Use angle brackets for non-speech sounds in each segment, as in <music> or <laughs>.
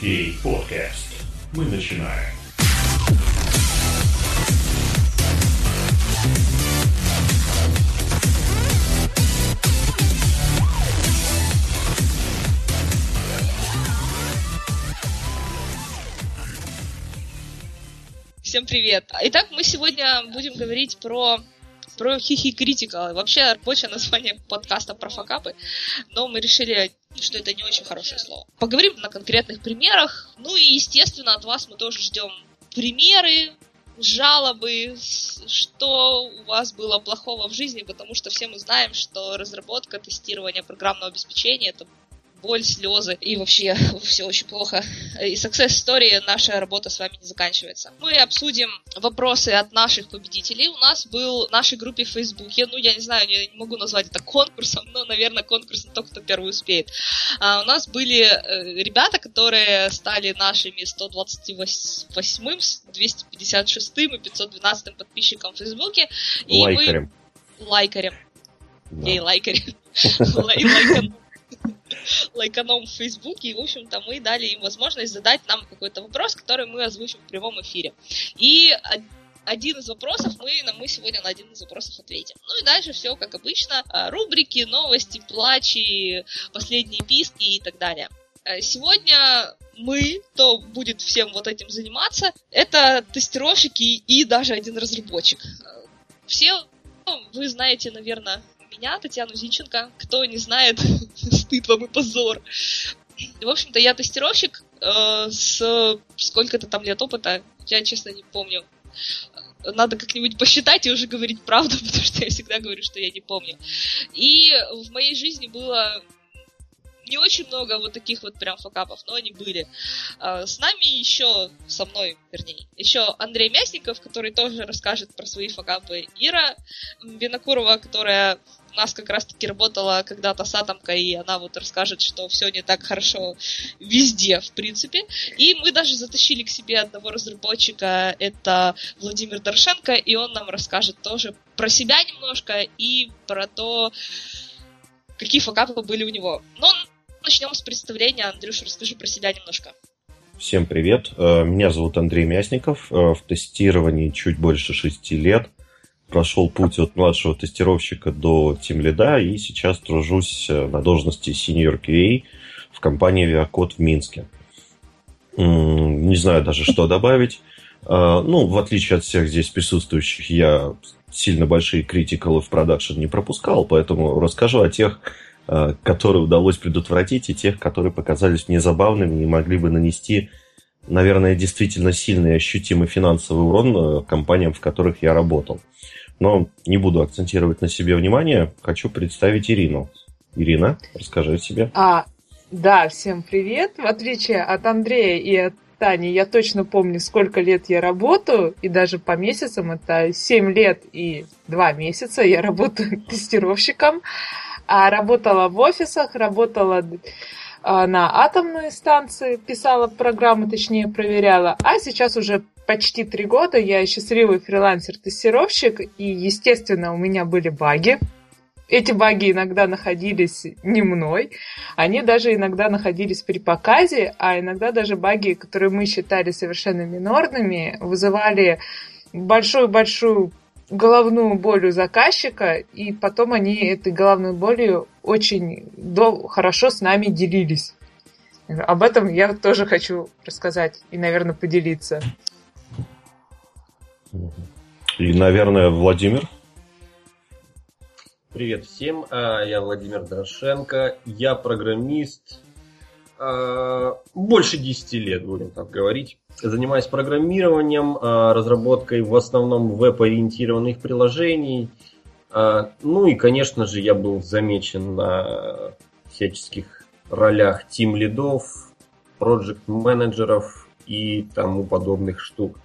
QA Podcast. Мы начинаем. Всем привет! Итак, мы сегодня будем говорить про про хихи критикал. Вообще рабочее название <laughs> подкаста про факапы, но мы решили, что это не очень хорошее слово. Поговорим на конкретных примерах. Ну и, естественно, от вас мы тоже ждем примеры, жалобы, что у вас было плохого в жизни, потому что все мы знаем, что разработка, тестирование программного обеспечения это боль, слезы и вообще <laughs> все очень плохо. И success story наша работа с вами не заканчивается. Мы обсудим вопросы от наших победителей. У нас был в нашей группе в Фейсбуке, ну, я не знаю, я не могу назвать это конкурсом, но, наверное, конкурс на тот, кто первый успеет. А, у нас были э, ребята, которые стали нашими 128, 256 и 512 подписчиком в Фейсбуке. И лайкарем. Мы... Лайкарем. Да. Ей, лайкарем. <laughs> Лайкарем лайканом в Фейсбуке, и, в общем-то, мы дали им возможность задать нам какой-то вопрос, который мы озвучим в прямом эфире. И один из вопросов мы, мы сегодня на один из вопросов ответим. Ну и дальше все как обычно. А, рубрики, новости, плачи, последние писки и так далее. А, сегодня мы, кто будет всем вот этим заниматься, это тестировщики и даже один разработчик. А, все вы знаете, наверное, меня, Татьяну Зинченко. Кто не знает, <laughs> стыд вам и позор. В общем-то, я тестировщик э, с сколько-то там лет опыта, я, честно, не помню. Надо как-нибудь посчитать и уже говорить правду, <laughs> потому что я всегда говорю, что я не помню. И в моей жизни было не очень много вот таких вот прям факапов, но они были. А, с нами еще, со мной, вернее, еще Андрей Мясников, который тоже расскажет про свои факапы. Ира Винокурова, которая у нас как раз-таки работала когда-то с Атомкой, и она вот расскажет, что все не так хорошо везде, в принципе. И мы даже затащили к себе одного разработчика, это Владимир Дорошенко, и он нам расскажет тоже про себя немножко и про то, какие факапы были у него. Но начнем с представления. Андрюша, расскажи про себя немножко. Всем привет. Э, меня зовут Андрей Мясников. Э, в тестировании чуть больше шести лет прошел путь от младшего тестировщика до тимлида и сейчас тружусь э, на должности senior QA в компании Viacode в Минске. Не знаю даже, что добавить. Ну, в отличие от всех здесь присутствующих, я сильно большие критикалы в продакшн не пропускал, поэтому расскажу о тех, которые удалось предотвратить, и тех, которые показались мне забавными и могли бы нанести, наверное, действительно сильный и ощутимый финансовый урон компаниям, в которых я работал. Но не буду акцентировать на себе внимание. Хочу представить Ирину. Ирина, расскажи о себе. А, да, всем привет. В отличие от Андрея и от Тани, я точно помню, сколько лет я работаю, и даже по месяцам это 7 лет и 2 месяца я работаю <laughs> тестировщиком. А работала в офисах, работала а, на атомной станции, писала программы, точнее проверяла, а сейчас уже почти три года я счастливый фрилансер-тестировщик, и, естественно, у меня были баги. Эти баги иногда находились не мной, они даже иногда находились при показе, а иногда даже баги, которые мы считали совершенно минорными, вызывали большую-большую головную боль у заказчика, и потом они этой головной болью очень дол- хорошо с нами делились. Об этом я тоже хочу рассказать и, наверное, поделиться. И, наверное, Владимир. Привет всем, а, я Владимир Дорошенко, я программист, больше 10 лет, будем так говорить. Занимаюсь программированием, а, разработкой в основном веб-ориентированных приложений. Ну и, конечно же, я был замечен на всяческих ролях тим лидов, проект менеджеров и тому подобных штук.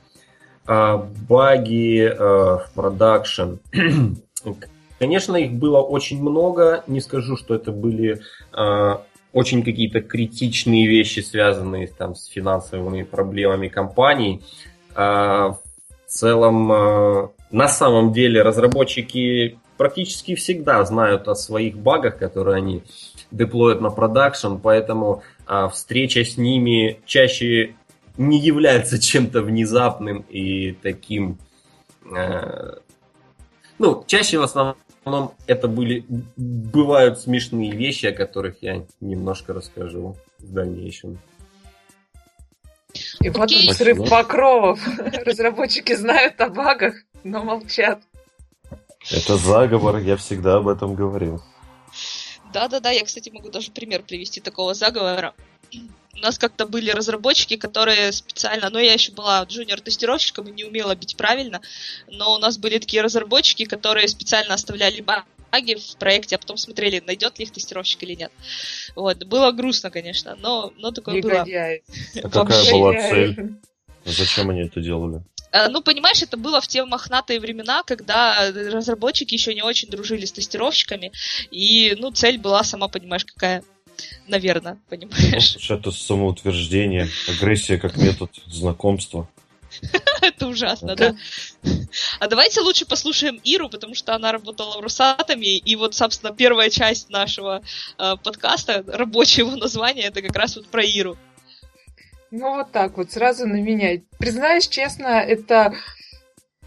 А, баги в продакшн. <clears throat> Конечно, их было очень много. Не скажу, что это были очень какие-то критичные вещи, связанные там, с финансовыми проблемами компаний. В целом, на самом деле, разработчики практически всегда знают о своих багах, которые они деплоят на продакшн, поэтому а, встреча с ними чаще не является <laughs> чем-то внезапным и таким... Э, ну, чаще в основном это были бывают смешные вещи, о которых я немножко расскажу в дальнейшем. И вот он срыв покровов. <laughs> Разработчики знают о багах, но молчат. Это заговор, я всегда об этом говорил. Да-да-да, я, кстати, могу даже пример привести такого заговора. У нас как-то были разработчики, которые специально, ну я еще была джуниор-тестировщиком и не умела бить правильно, но у нас были такие разработчики, которые специально оставляли баги в проекте, а потом смотрели, найдет ли их тестировщик или нет. Вот, было грустно, конечно, но, но такое Негодяй. было. А какая была цель? Зачем они это делали? Э, ну, понимаешь, это было в те мохнатые времена, когда разработчики еще не очень дружили с тестировщиками, и, ну, цель была, сама понимаешь, какая. Наверное, понимаешь. Ну, это самоутверждение, агрессия как метод знакомства. <laughs> Это ужасно, да. А давайте лучше послушаем Иру, потому что она работала в Росатоме, и вот, собственно, первая часть нашего э, подкаста, рабочего названия, это как раз вот про Иру. Ну, вот так вот, сразу на меня. Признаюсь честно, это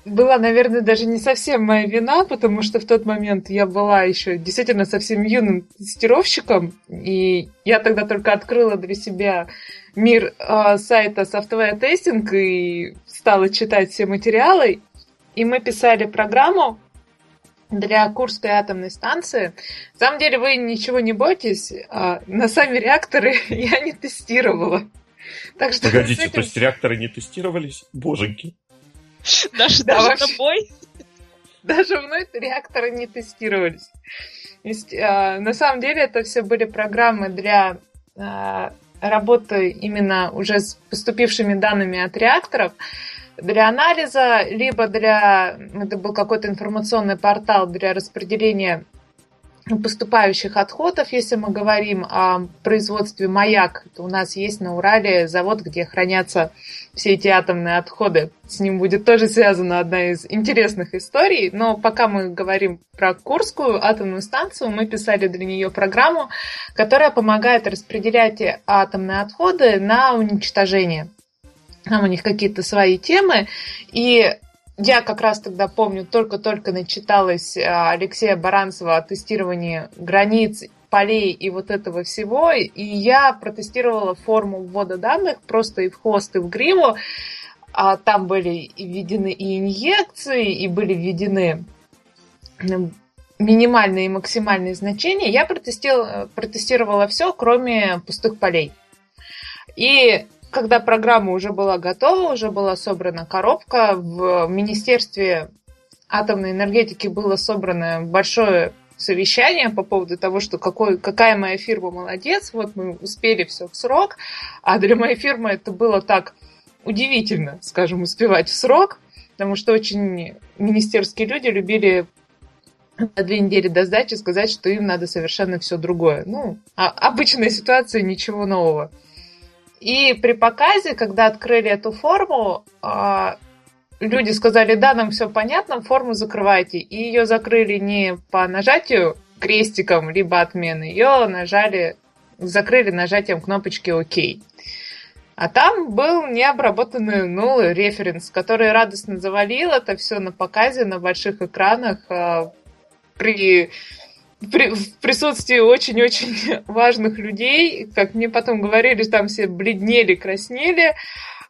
была, наверное, даже не совсем моя вина, потому что в тот момент я была еще действительно совсем юным тестировщиком, и я тогда только открыла для себя мир э, сайта Software Testing и стала читать все материалы. И мы писали программу для Курской атомной станции. На самом деле вы ничего не бойтесь, а на сами реакторы <laughs> я не тестировала. Так что Погодите, этим... то есть реакторы не тестировались? Боженьки. <laughs> Даже, да, даже тобой? Даже мной реакторы не тестировались. Есть, э, на самом деле это все были программы для э, работы именно уже с поступившими данными от реакторов для анализа, либо для... Это был какой-то информационный портал для распределения поступающих отходов, если мы говорим о производстве «Маяк», то у нас есть на Урале завод, где хранятся все эти атомные отходы. С ним будет тоже связана одна из интересных историй, но пока мы говорим про Курскую атомную станцию, мы писали для нее программу, которая помогает распределять атомные отходы на уничтожение. Там у них какие-то свои темы, и я как раз тогда помню, только-только начиталась а, Алексея Баранцева о тестировании границ полей и вот этого всего, и я протестировала форму ввода данных просто и в хост, и в гриву. А там были введены и инъекции, и были введены минимальные и максимальные значения. Я протестировала, протестировала все, кроме пустых полей. И когда программа уже была готова, уже была собрана коробка, в Министерстве атомной энергетики было собрано большое совещание по поводу того, что какой, какая моя фирма молодец, вот мы успели все в срок, а для моей фирмы это было так удивительно, скажем, успевать в срок, потому что очень министерские люди любили на две недели до сдачи сказать, что им надо совершенно все другое. Ну, а обычная ситуация, ничего нового. И при показе, когда открыли эту форму, а, люди сказали, да, нам все понятно, форму закрывайте. И ее закрыли не по нажатию крестиком, либо отмены, ее нажали, закрыли нажатием кнопочки ОК. А там был необработанный нул референс, который радостно завалил это все на показе на больших экранах а, при при, в присутствии очень-очень <laughs> важных людей, как мне потом говорили, там все бледнели, краснели,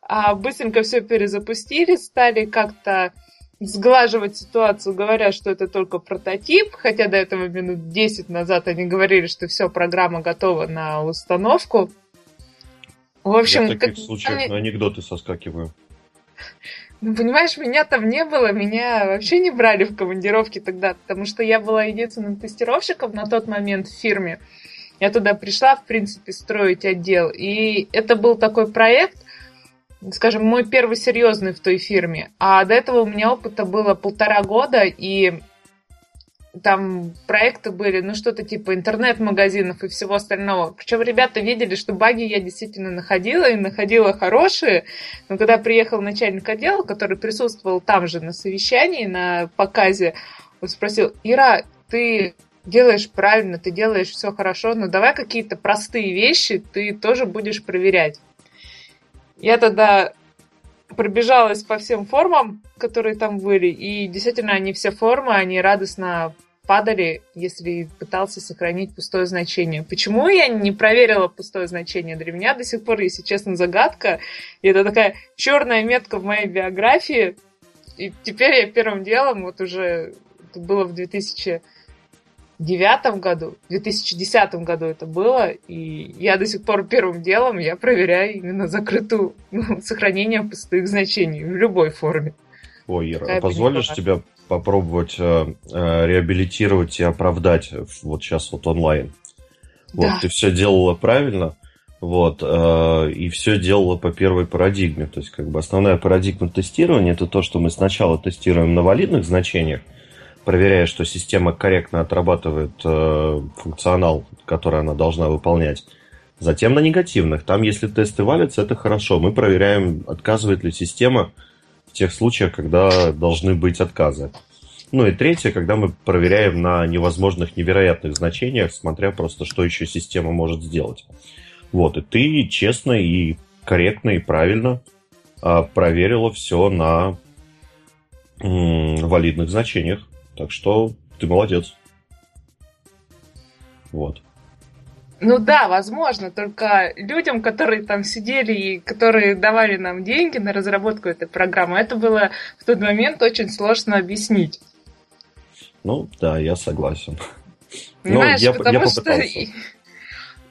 а быстренько все перезапустили, стали как-то сглаживать ситуацию, говоря, что это только прототип, хотя до этого минут 10 назад они говорили, что все, программа готова на установку. В общем, Я в таких как... случаях на анекдоты соскакиваю. Ну, понимаешь, меня там не было, меня вообще не брали в командировки тогда, потому что я была единственным тестировщиком на тот момент в фирме. Я туда пришла, в принципе, строить отдел. И это был такой проект, скажем, мой первый серьезный в той фирме. А до этого у меня опыта было полтора года, и там проекты были, ну, что-то типа интернет-магазинов и всего остального. Причем ребята видели, что баги я действительно находила, и находила хорошие. Но когда приехал начальник отдела, который присутствовал там же на совещании, на показе, он спросил, Ира, ты делаешь правильно, ты делаешь все хорошо, но давай какие-то простые вещи ты тоже будешь проверять. Я тогда пробежалась по всем формам, которые там были, и действительно они все формы, они радостно падали, если пытался сохранить пустое значение. Почему я не проверила пустое значение? Для меня до сих пор, если честно, загадка. И это такая черная метка в моей биографии. И теперь я первым делом, вот уже это было в 2000 2009 году, в 2010 году это было, и я до сих пор первым делом я проверяю именно закрытую ну, сохранение пустых значений в любой форме. Ой, Ира, позволишь тебя попробовать э, э, реабилитировать и оправдать вот сейчас вот онлайн? Вот, да. ты все делала правильно, вот, э, и все делала по первой парадигме. То есть, как бы основная парадигма тестирования это то, что мы сначала тестируем на валидных значениях, проверяя, что система корректно отрабатывает э, функционал, который она должна выполнять. Затем на негативных. Там, если тесты валятся, это хорошо. Мы проверяем, отказывает ли система тех случаях, когда должны быть отказы. Ну и третье, когда мы проверяем на невозможных, невероятных значениях, смотря просто, что еще система может сделать. Вот, и ты честно и корректно и правильно э, проверила все на валидных значениях. Так что ты молодец. Вот. Ну да, возможно, только людям, которые там сидели и которые давали нам деньги на разработку этой программы, это было в тот момент очень сложно объяснить. Ну да, я согласен. Понимаешь, Но я, потому я что...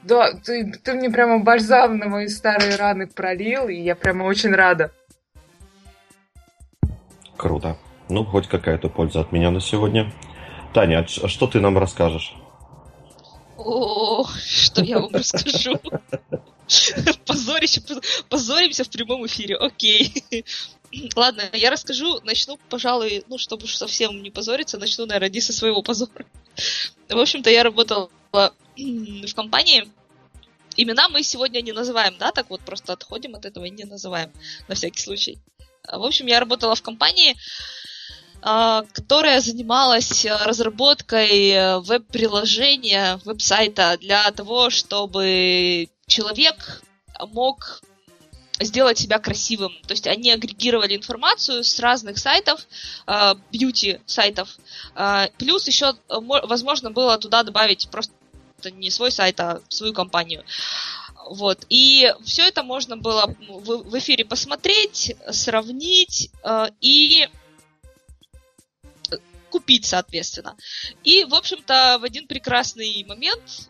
Да, ты, ты мне прямо бальзам на мои старые раны пролил, и я прямо очень рада. Круто. Ну, хоть какая-то польза от меня на сегодня. Таня, а что ты нам расскажешь? О, что я вам расскажу? Позорище, позоримся в прямом эфире, окей. Ладно, я расскажу, начну, пожалуй, ну, чтобы уж совсем не позориться, начну, наверное, со своего позора. В общем-то, я работала в компании, Имена мы сегодня не называем, да, так вот просто отходим от этого и не называем, на всякий случай. В общем, я работала в компании, которая занималась э, разработкой э, веб-приложения, веб-сайта для того, чтобы человек мог сделать себя красивым. То есть они агрегировали информацию с разных сайтов, э, бьюти-сайтов. Плюс еще, возможно, было туда добавить просто не свой сайт, а свою компанию. Вот. И все это можно было в эфире посмотреть, сравнить и купить, соответственно. И, в общем-то, в один прекрасный момент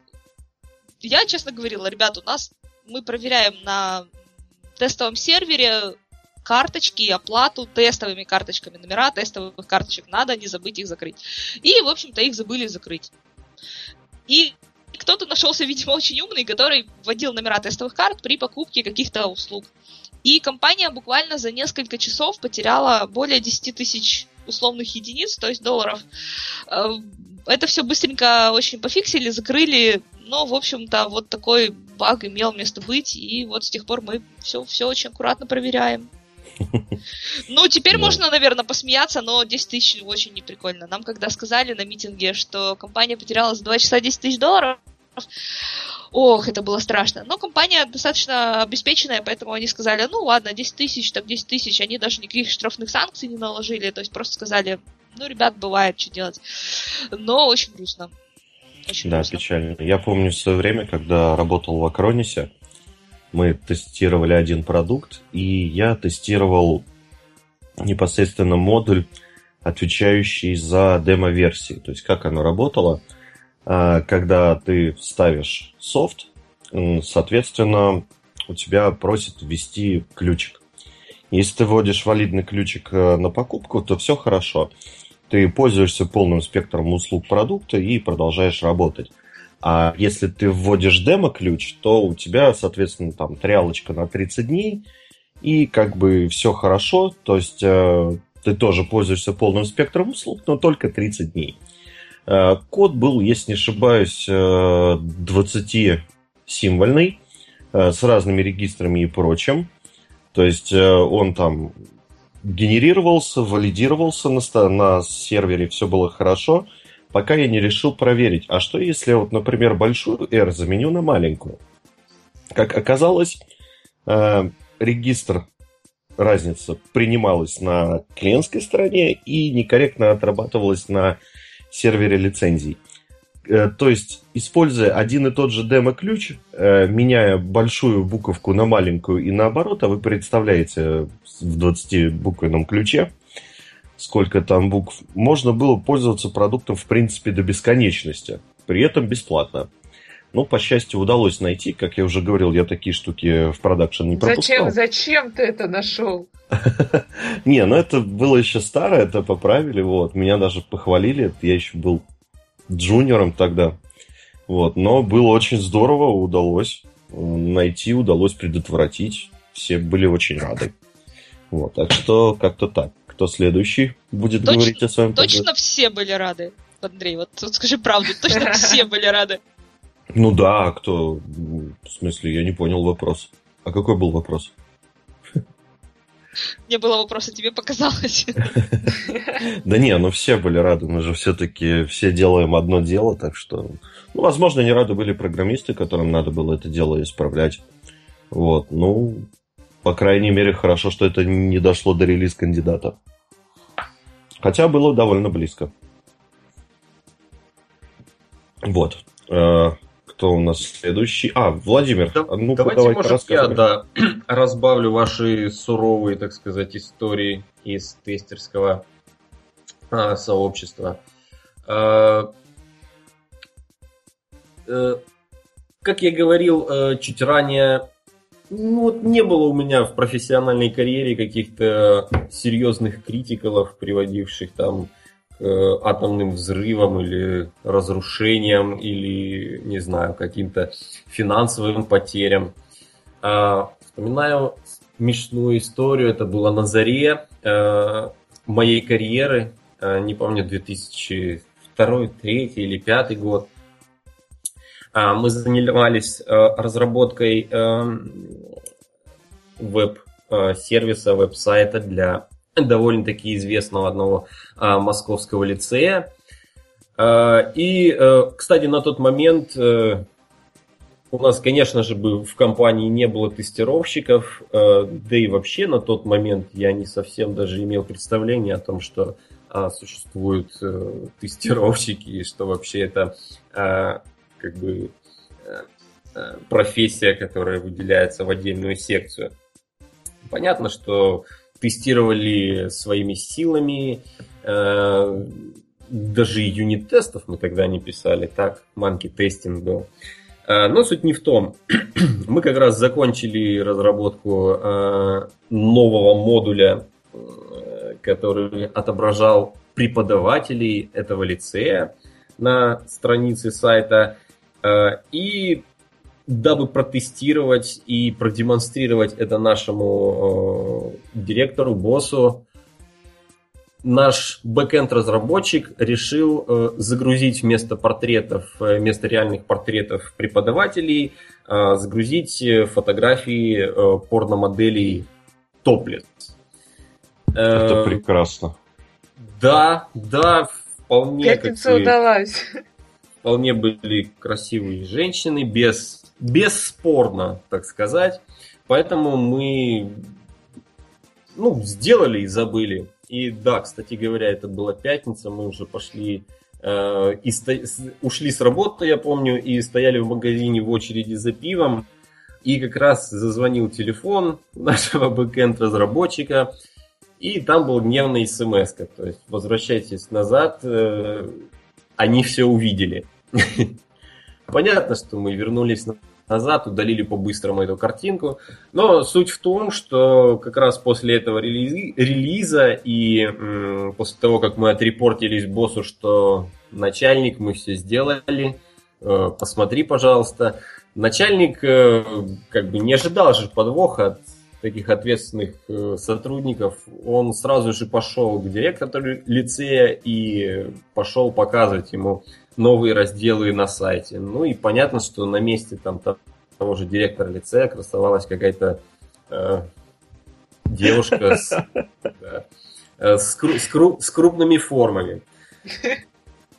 я, честно говорила, ребят, у нас мы проверяем на тестовом сервере карточки, оплату тестовыми карточками, номера тестовых карточек. Надо не забыть их закрыть. И, в общем-то, их забыли закрыть. И кто-то нашелся, видимо, очень умный, который вводил номера тестовых карт при покупке каких-то услуг. И компания буквально за несколько часов потеряла более 10 тысяч условных единиц, то есть долларов. Э, это все быстренько очень пофиксили, закрыли, но, в общем-то, вот такой баг имел место быть, и вот с тех пор мы все, все очень аккуратно проверяем. <laughs> Ну, теперь можно, наверное, посмеяться, но 10 тысяч очень неприкольно. Нам когда сказали на митинге, что компания потеряла за 2 часа 10 тысяч долларов, Ох, это было страшно. Но компания достаточно обеспеченная, поэтому они сказали, ну ладно, 10 тысяч, так 10 тысяч. Они даже никаких штрафных санкций не наложили, то есть просто сказали, ну, ребят, бывает, что делать. Но очень грустно. Очень да, грустно. печально. Я помню в свое время, когда работал в Акронисе, мы тестировали один продукт, и я тестировал непосредственно модуль, отвечающий за демо-версии. То есть, как оно работало – когда ты ставишь софт, соответственно, у тебя просит ввести ключик. Если ты вводишь валидный ключик э, на покупку, то все хорошо. Ты пользуешься полным спектром услуг продукта и продолжаешь работать. А если ты вводишь демо-ключ, то у тебя, соответственно, там триалочка на 30 дней, и как бы все хорошо, то есть э, ты тоже пользуешься полным спектром услуг, но только 30 дней. Э, код был, если не ошибаюсь, 20-символьный, э, э, с разными регистрами и прочим. То есть он там генерировался, валидировался на, на сервере, все было хорошо, пока я не решил проверить, а что если вот, например, большую R заменю на маленькую? Как оказалось, э, регистр разница принималась на клиентской стороне и некорректно отрабатывалась на сервере лицензий. Э, то есть, используя один и тот же демо-ключ, э, меняя большую буковку на маленькую и наоборот, а вы представляете в 20-буквенном ключе, сколько там букв, можно было пользоваться продуктом в принципе до бесконечности, при этом бесплатно. Ну, по счастью, удалось найти. Как я уже говорил, я такие штуки в продакшн не пропускал. Зачем, зачем ты это нашел? <laughs> Не, ну это было еще старое, это поправили, вот. Меня даже похвалили, я еще был джуниором тогда. Вот, но было очень здорово, удалось найти, удалось предотвратить. Все были очень рады. Вот, так что как-то так. Кто следующий будет точно, говорить о своем Точно победе? все были рады, Андрей, вот, вот скажи правду, точно <laughs> все были рады. Ну да, а кто... В смысле, я не понял вопрос. А какой был вопрос? Не было вопроса, тебе показалось. <laughs> Да не, ну все были рады, мы же все-таки все делаем одно дело, так что... Ну, возможно, не рады были программисты, которым надо было это дело исправлять. Вот, ну, по крайней мере, хорошо, что это не дошло до релиз кандидата. Хотя было довольно близко. Вот. Э, кто у нас следующий? А, Владимир. Да, ну давайте, давайте, может, я да, <clears throat> разбавлю ваши суровые, так сказать, истории из тестерского а, сообщества. А, а, как я говорил а, чуть ранее, ну, вот не было у меня в профессиональной карьере каких-то серьезных критикалов, приводивших там Э, атомным взрывом или разрушением или, не знаю, каким-то финансовым потерям. А, вспоминаю смешную историю, это было на заре э, моей карьеры, э, не помню, 2002, 2003 или 2005 год. А, мы занимались разработкой веб-сервиса, веб-сайта для довольно-таки известного одного а, московского лицея. А, и, а, кстати, на тот момент а, у нас, конечно же, бы в компании не было тестировщиков, а, да и вообще на тот момент я не совсем даже имел представление о том, что а, существуют а, тестировщики и что вообще это а, как бы профессия, которая выделяется в отдельную секцию. Понятно, что тестировали своими силами. Э, даже юнит-тестов мы тогда не писали, так, манки тестинг был. Э, но суть не в том. <clears throat> мы как раз закончили разработку э, нового модуля, который отображал преподавателей этого лицея на странице сайта. И дабы протестировать и продемонстрировать это нашему э, директору, боссу, наш backend разработчик решил э, загрузить вместо портретов, э, вместо реальных портретов преподавателей, э, загрузить фотографии э, порномоделей топлес. Это э, прекрасно. Да, да, вполне. Пятница удалась. Вполне были красивые женщины без бесспорно, так сказать. Поэтому мы ну, сделали и забыли. И да, кстати говоря, это была пятница, мы уже пошли э, и сто... ушли с работы, я помню, и стояли в магазине в очереди за пивом. И как раз зазвонил телефон <laughs> нашего бэкенд-разработчика, и там был гневный смс -ка. То есть возвращайтесь назад, э, они все увидели. <laughs> Понятно, что мы вернулись назад, удалили по-быстрому эту картинку. Но суть в том, что как раз после этого релиза и м, после того, как мы отрепортились боссу, что начальник, мы все сделали, э, посмотри, пожалуйста. Начальник э, как бы не ожидал же подвоха от таких ответственных э, сотрудников, он сразу же пошел к директору лицея и пошел показывать ему новые разделы на сайте. Ну и понятно, что на месте там того же директора лицея красовалась какая-то э, девушка с, <laughs> да, э, с, кру- с, кру- с крупными формами.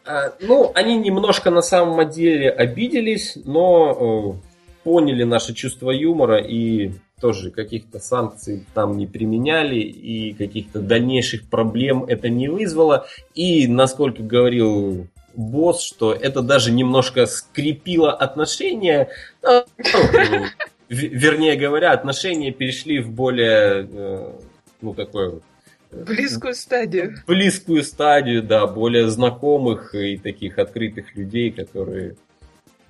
А, Ну, они немножко на самом деле обиделись, но э, поняли наше чувство юмора и тоже каких-то санкций там не применяли и каких-то дальнейших проблем это не вызвало. И, насколько говорил босс, что это даже немножко скрепило отношения. А, ну, Вернее говоря, отношения перешли в более, э, ну, такое вот, э, Близкую стадию. близкую стадию, да, более знакомых и таких открытых людей, которые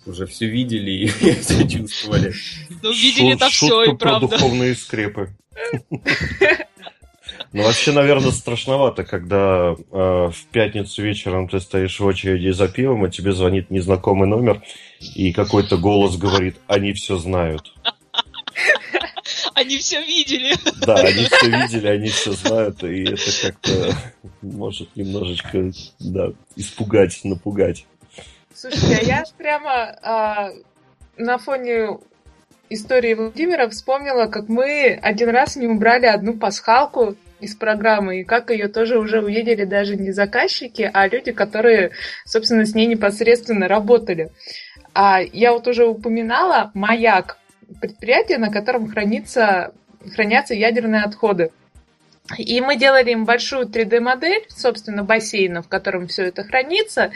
уже все видели и <laughs> все чувствовали. Ну, видели это все, и про правда. духовные скрепы. <laughs> Ну, вообще, наверное, страшновато, когда э, в пятницу вечером ты стоишь в очереди за пивом, а тебе звонит незнакомый номер, и какой-то голос говорит, они все знают. Они все видели. Да, они все видели, они все знают, и это как-то может немножечко, да, испугать, напугать. Слушайте, а я ж прямо а, на фоне истории Владимира вспомнила, как мы один раз не убрали одну пасхалку из программы, и как ее тоже уже увидели даже не заказчики, а люди, которые, собственно, с ней непосредственно работали. А я вот уже упоминала «Маяк», предприятие, на котором хранится, хранятся ядерные отходы. И мы делали им большую 3D-модель, собственно, бассейна, в котором все это хранится.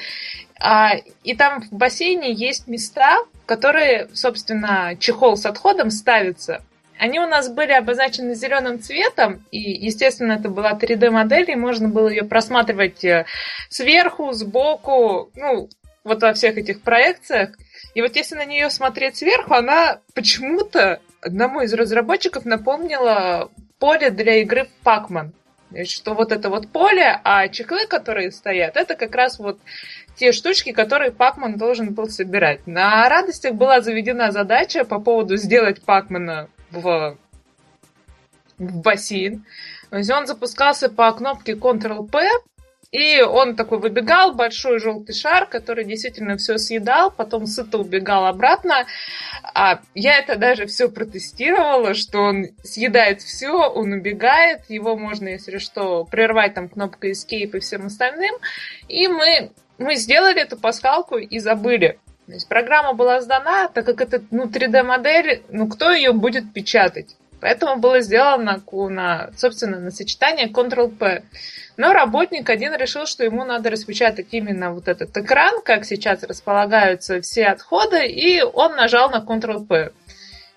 А, и там в бассейне есть места, в которые, собственно, чехол с отходом ставится. Они у нас были обозначены зеленым цветом, и, естественно, это была 3D-модель, и можно было ее просматривать э, сверху, сбоку, ну, вот во всех этих проекциях. И вот если на нее смотреть сверху, она почему-то одному из разработчиков напомнила поле для игры в есть, Что вот это вот поле, а чехлы, которые стоят, это как раз вот те штучки, которые Пакман должен был собирать. На радостях была заведена задача по поводу сделать Пакмана в, в бассейн. То есть он запускался по кнопке Ctrl-P, и он такой выбегал, большой желтый шар, который действительно все съедал, потом сыто убегал обратно. А я это даже все протестировала, что он съедает все, он убегает, его можно, если что, прервать там кнопкой Escape и всем остальным. И мы, мы сделали эту пасхалку и забыли. То есть программа была сдана, так как это ну, 3D-модель, ну кто ее будет печатать? Поэтому было сделано, на, собственно, на сочетание Ctrl-P. Но работник один решил, что ему надо распечатать именно вот этот экран, как сейчас располагаются все отходы, и он нажал на Ctrl-P.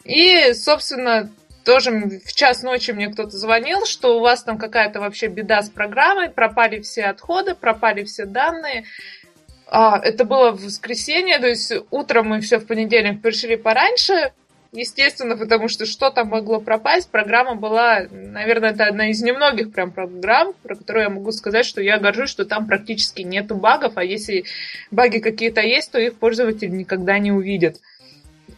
И, собственно, тоже в час ночи мне кто-то звонил, что у вас там какая-то вообще беда с программой, пропали все отходы, пропали все данные. А, это было в воскресенье, то есть утром мы все в понедельник пришли пораньше, Естественно, потому что что там могло пропасть, программа была, наверное, это одна из немногих прям программ, про которую я могу сказать, что я горжусь, что там практически нету багов, а если баги какие-то есть, то их пользователь никогда не увидит.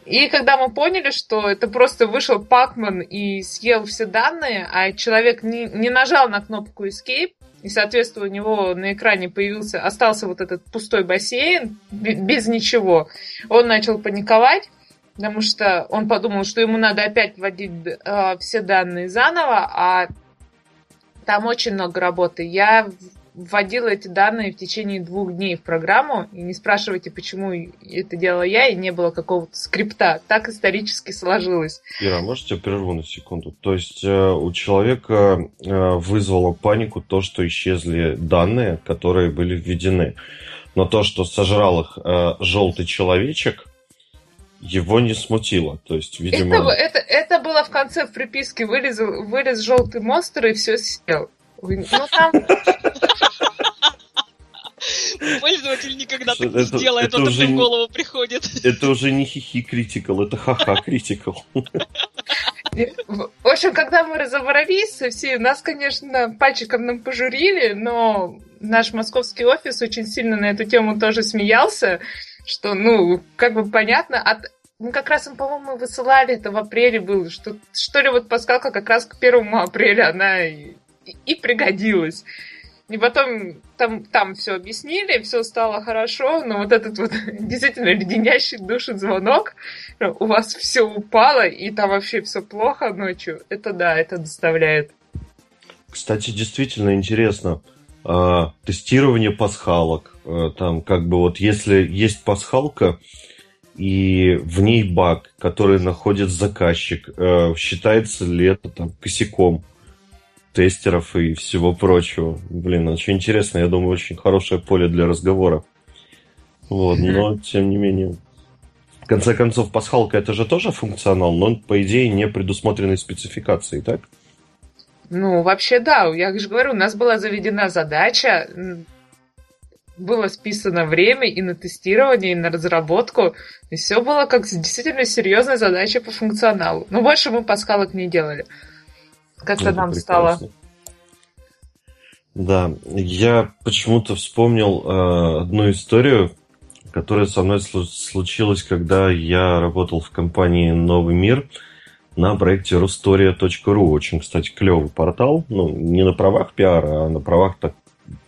И когда мы поняли, что это просто вышел Пакман и съел все данные, а человек не, не нажал на кнопку Escape, и, соответственно, у него на экране появился, остался вот этот пустой бассейн без ничего, он начал паниковать, потому что он подумал, что ему надо опять вводить э, все данные заново, а там очень много работы. Я вводила эти данные в течение двух дней в программу, и не спрашивайте, почему это делала я, и не было какого-то скрипта. Так исторически сложилось. Ира, можете прерву на секунду? То есть э, у человека э, вызвало панику то, что исчезли данные, которые были введены. Но то, что сожрал их э, желтый человечек, его не смутило. То есть, видимо... Это, это, это было в конце в приписке. Вылез, вылез желтый монстр и все съел. Ну, там... Пользователь никогда так не сделает, это он уже так в голову приходит. Это уже не хихи критикал, это ха-ха критикал. В общем, когда мы разобрались, все нас, конечно, пальчиком нам пожурили, но наш московский офис очень сильно на эту тему тоже смеялся, что, ну, как бы понятно, от мы как раз им, по-моему, высылали это в апреле было, что, что ли вот подсказка как раз к первому апреля она и, и пригодилась. И потом там, там все объяснили, все стало хорошо, но вот этот вот <laughs> действительно леденящий душу звонок, у вас все упало, и там вообще все плохо ночью, это да, это доставляет. Кстати, действительно интересно. А, тестирование пасхалок. А, там как бы вот если есть пасхалка, и в ней баг, который находит заказчик, а, считается ли это там косяком? Тестеров и всего прочего. Блин, очень интересно, я думаю, очень хорошее поле для разговора. Вот, но тем не менее. В конце концов, пасхалка это же тоже функционал, но он, по идее, не предусмотренной спецификацией, так? Ну, вообще да, я же говорю, у нас была заведена задача, было списано время и на тестирование, и на разработку, и все было как действительно серьезная задача по функционалу. Но больше мы пасхалок не делали. Как-то нам стало. Да, я почему-то вспомнил э, одну историю, которая со мной случилась, когда я работал в компании Новый мир на проекте rustoria.ru. Очень, кстати, клевый портал. Ну, не на правах пиара, а на правах так,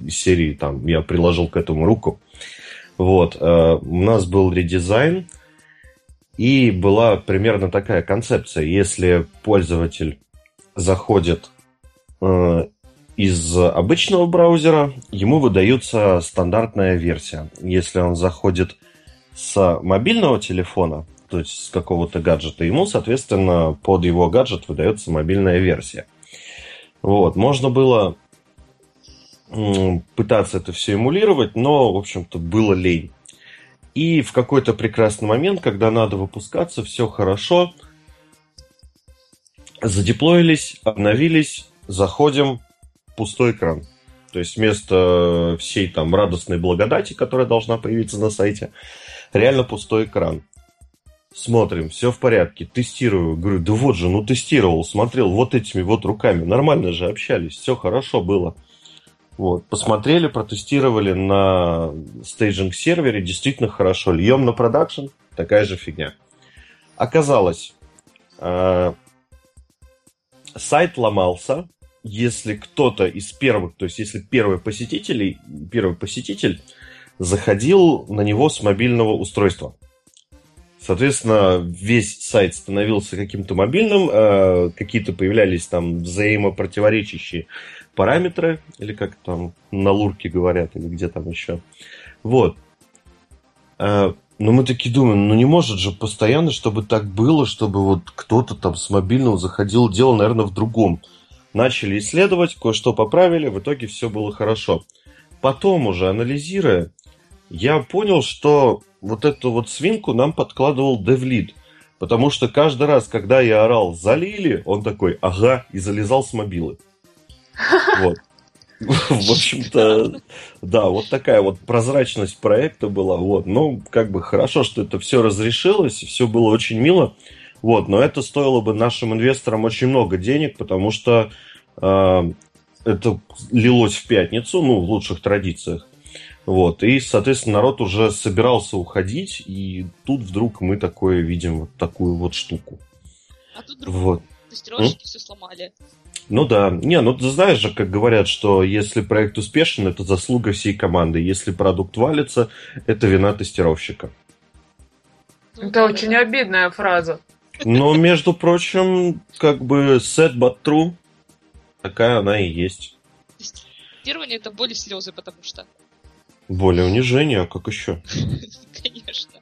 серии. Там я приложил к этому руку. Вот. Э, у нас был редизайн, и была примерно такая концепция. Если пользователь заходит э, из обычного браузера, ему выдается стандартная версия. Если он заходит с мобильного телефона, то есть с какого-то гаджета, ему, соответственно, под его гаджет выдается мобильная версия. Вот. Можно было пытаться это все эмулировать, но, в общем-то, было лень. И в какой-то прекрасный момент, когда надо выпускаться, все хорошо – Задеплоились, обновились, заходим, пустой экран. То есть вместо всей там радостной благодати, которая должна появиться на сайте, реально пустой экран. Смотрим, все в порядке, тестирую. Говорю, да вот же, ну тестировал, смотрел вот этими вот руками. Нормально же общались, все хорошо было. Вот, посмотрели, протестировали на staging сервере, действительно хорошо. Льем на production, такая же фигня. Оказалось, а, сайт ломался, если кто-то из первых, то есть если первый посетитель, первый посетитель заходил на него с мобильного устройства. Соответственно, весь сайт становился каким-то мобильным, э, какие-то появлялись там взаимопротиворечащие параметры, или как там на лурке говорят, или где там еще. Вот. Э, но мы такие думаем, ну не может же постоянно, чтобы так было, чтобы вот кто-то там с мобильного заходил, дело, наверное, в другом. Начали исследовать, кое-что поправили, в итоге все было хорошо. Потом уже, анализируя, я понял, что вот эту вот свинку нам подкладывал DevLead. Потому что каждый раз, когда я орал «залили», он такой «ага» и залезал с мобилы. <laughs> Вот. В общем-то, да, вот такая вот прозрачность проекта была. Вот. Ну, как бы хорошо, что это все разрешилось, все было очень мило. Вот, но это стоило бы нашим инвесторам очень много денег, потому что э, это лилось в пятницу, ну, в лучших традициях. Вот, и, соответственно, народ уже собирался уходить, и тут вдруг мы такое видим, вот такую вот штуку. А тут вдруг вот. тестировщики все сломали. Ну да. Не, ну ты знаешь же, как говорят, что если проект успешен, это заслуга всей команды. Если продукт валится, это вина тестировщика. Ну это очень обидная фраза. Но, между прочим, как бы set but true, такая она и есть. Тестирование это боль и слезы, потому что. Более унижение, а как еще? <laughs> Конечно.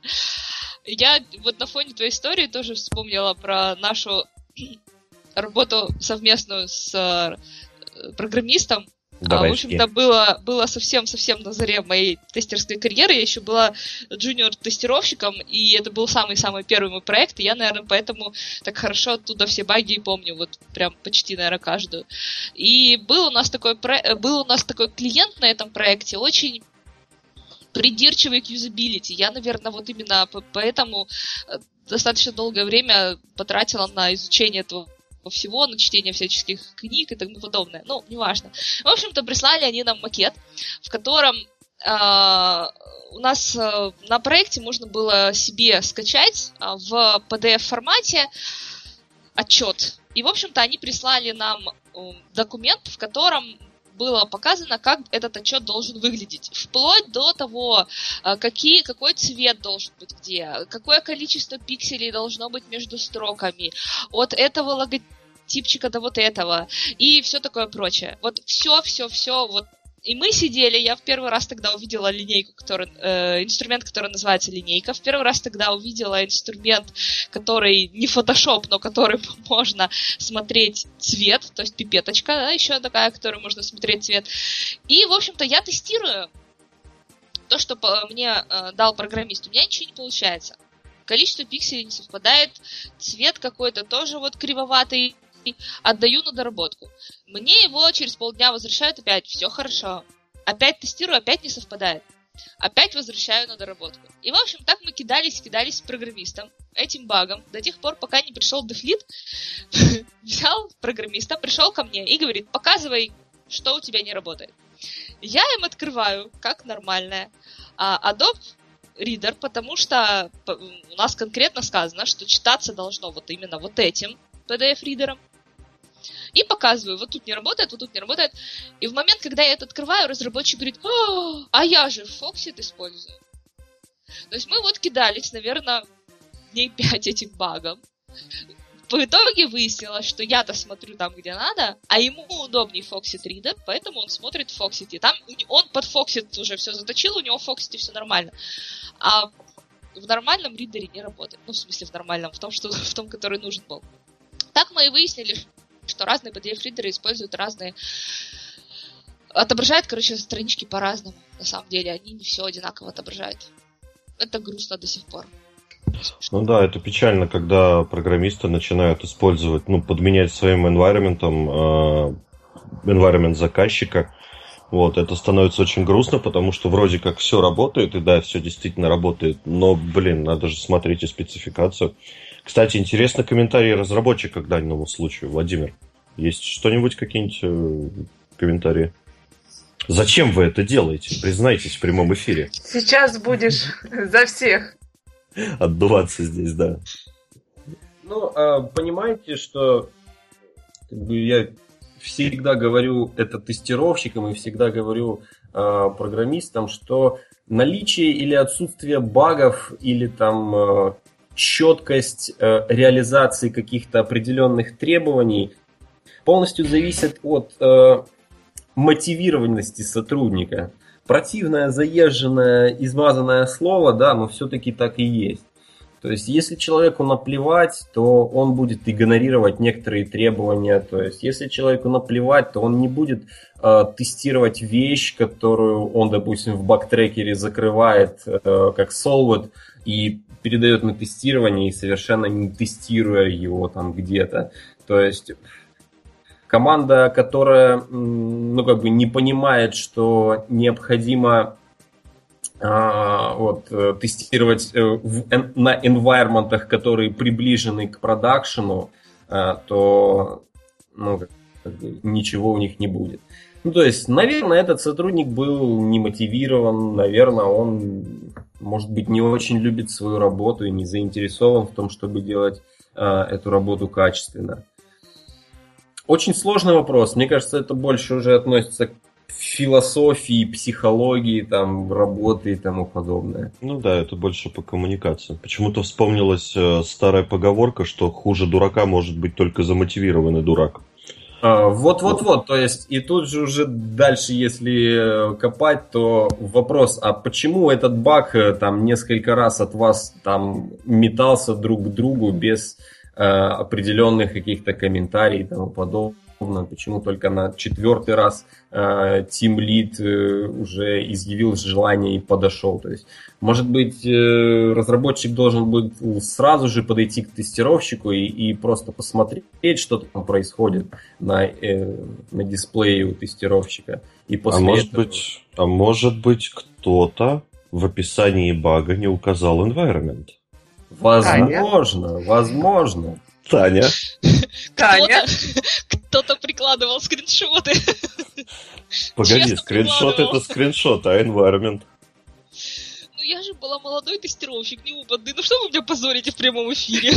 Я вот на фоне твоей истории тоже вспомнила про нашу работу совместную с э, программистом. А, в общем-то, было, было совсем-совсем на заре моей тестерской карьеры. Я еще была джуниор-тестировщиком, и это был самый-самый первый мой проект, и я, наверное, поэтому так хорошо оттуда все баги помню, вот прям почти, наверное, каждую. И был у нас такой, про... был у нас такой клиент на этом проекте, очень придирчивый к юзабилити. Я, наверное, вот именно поэтому э, достаточно долгое время потратила на изучение этого всего, на чтение всяческих книг и тому подобное. Ну, неважно. В общем-то, прислали они нам макет, в котором Uh, у нас uh, на проекте можно было себе скачать uh, в PDF-формате отчет. И, в общем-то, они прислали нам документ, в котором было показано, как этот отчет должен выглядеть. Вплоть до того, а, какие, какой цвет должен быть где, какое количество пикселей должно быть между строками, от этого логотипчика до вот этого, и все такое прочее. Вот все, все, все, вот и мы сидели, я в первый раз тогда увидела линейку, который, э, инструмент, который называется линейка. В первый раз тогда увидела инструмент, который не Photoshop, но который <laughs> можно смотреть цвет, то есть пипеточка, да, еще такая, которую можно смотреть цвет. И, в общем-то, я тестирую то, что мне э, дал программист. У меня ничего не получается. Количество пикселей не совпадает, цвет какой-то тоже вот кривоватый, отдаю на доработку. Мне его через полдня возвращают опять, все хорошо. Опять тестирую, опять не совпадает. Опять возвращаю на доработку. И, в общем, так мы кидались, кидались с программистом этим багом до тех пор, пока не пришел Дефлит, <laughs> взял программиста, пришел ко мне и говорит, показывай, что у тебя не работает. Я им открываю, как нормальная. А Adobe Reader, потому что у нас конкретно сказано, что читаться должно вот именно вот этим PDF-ридером. И показываю, вот тут не работает, вот тут не работает. И в момент, когда я это открываю, разработчик говорит, а, а я же Foxit использую. То есть мы вот кидались, наверное, дней <laughs> 5 этим багом. По итоге выяснилось, что я-то смотрю там, где надо, а ему удобнее Foxit Reader, поэтому он смотрит Foxit. И там он под Foxit уже все заточил, у него в Foxit все нормально. А в нормальном ридере не работает. Ну, в смысле, в нормальном, в том, что, <laughs> в том, который нужен был. Так мы и выяснили, что разные PDF-ридеры используют разные... Отображают, короче, странички по-разному. На самом деле, они не все одинаково отображают. Это грустно до сих пор. Ну да, это печально, когда программисты начинают использовать, ну, подменять своим environment, э, environment заказчика. Вот, это становится очень грустно, потому что вроде как все работает, и да, все действительно работает, но, блин, надо же смотреть и спецификацию. Кстати, интересно комментарии разработчика к данному случаю. Владимир, есть что-нибудь, какие-нибудь э, комментарии? Зачем вы это делаете? Признайтесь в прямом эфире. Сейчас будешь <laughs> за всех. Отдуваться здесь, да. Ну, а, понимаете, что как бы, я всегда говорю это тестировщикам и всегда говорю э, программистам, что наличие или отсутствие багов или там э, четкость э, реализации каких-то определенных требований полностью зависит от э, мотивированности сотрудника. Противное, заезженное, измазанное слово, да, но все-таки так и есть. То есть, если человеку наплевать, то он будет игнорировать некоторые требования. То есть, если человеку наплевать, то он не будет э, тестировать вещь, которую он, допустим, в бактрекере закрывает э, как solved и передает на тестирование и совершенно не тестируя его там где-то. То есть команда, которая ну, как бы не понимает, что необходимо а, вот, э, тестировать э, в, на environment, которые приближены к продакшену, а, то ну, как бы, ничего у них не будет. Ну, то есть, наверное, этот сотрудник был не мотивирован, наверное, он может быть, не очень любит свою работу и не заинтересован в том, чтобы делать э, эту работу качественно. Очень сложный вопрос. Мне кажется, это больше уже относится к философии, психологии, там, работы и тому подобное. Ну да, это больше по коммуникации. Почему-то вспомнилась э, старая поговорка, что хуже дурака может быть только замотивированный дурак. А, вот-вот-вот, то есть и тут же уже дальше, если э, копать, то вопрос, а почему этот баг э, там несколько раз от вас там метался друг к другу без э, определенных каких-то комментариев и тому подобное? почему только на четвертый раз э, Team Lead э, уже изъявил желание и подошел. То есть, может быть, э, разработчик должен будет сразу же подойти к тестировщику и, и просто посмотреть, что там происходит на, э, на дисплее у тестировщика. И после а может этого... быть, а может быть, кто-то в описании бага не указал environment? Возможно, Таня? возможно. Таня. <laughs> Таня. Кто-то прикладывал скриншоты. Погоди, скриншот это скриншот, а environment? Ну я же была молодой тестировщик, неопытный. Ну что вы меня позорите в прямом эфире?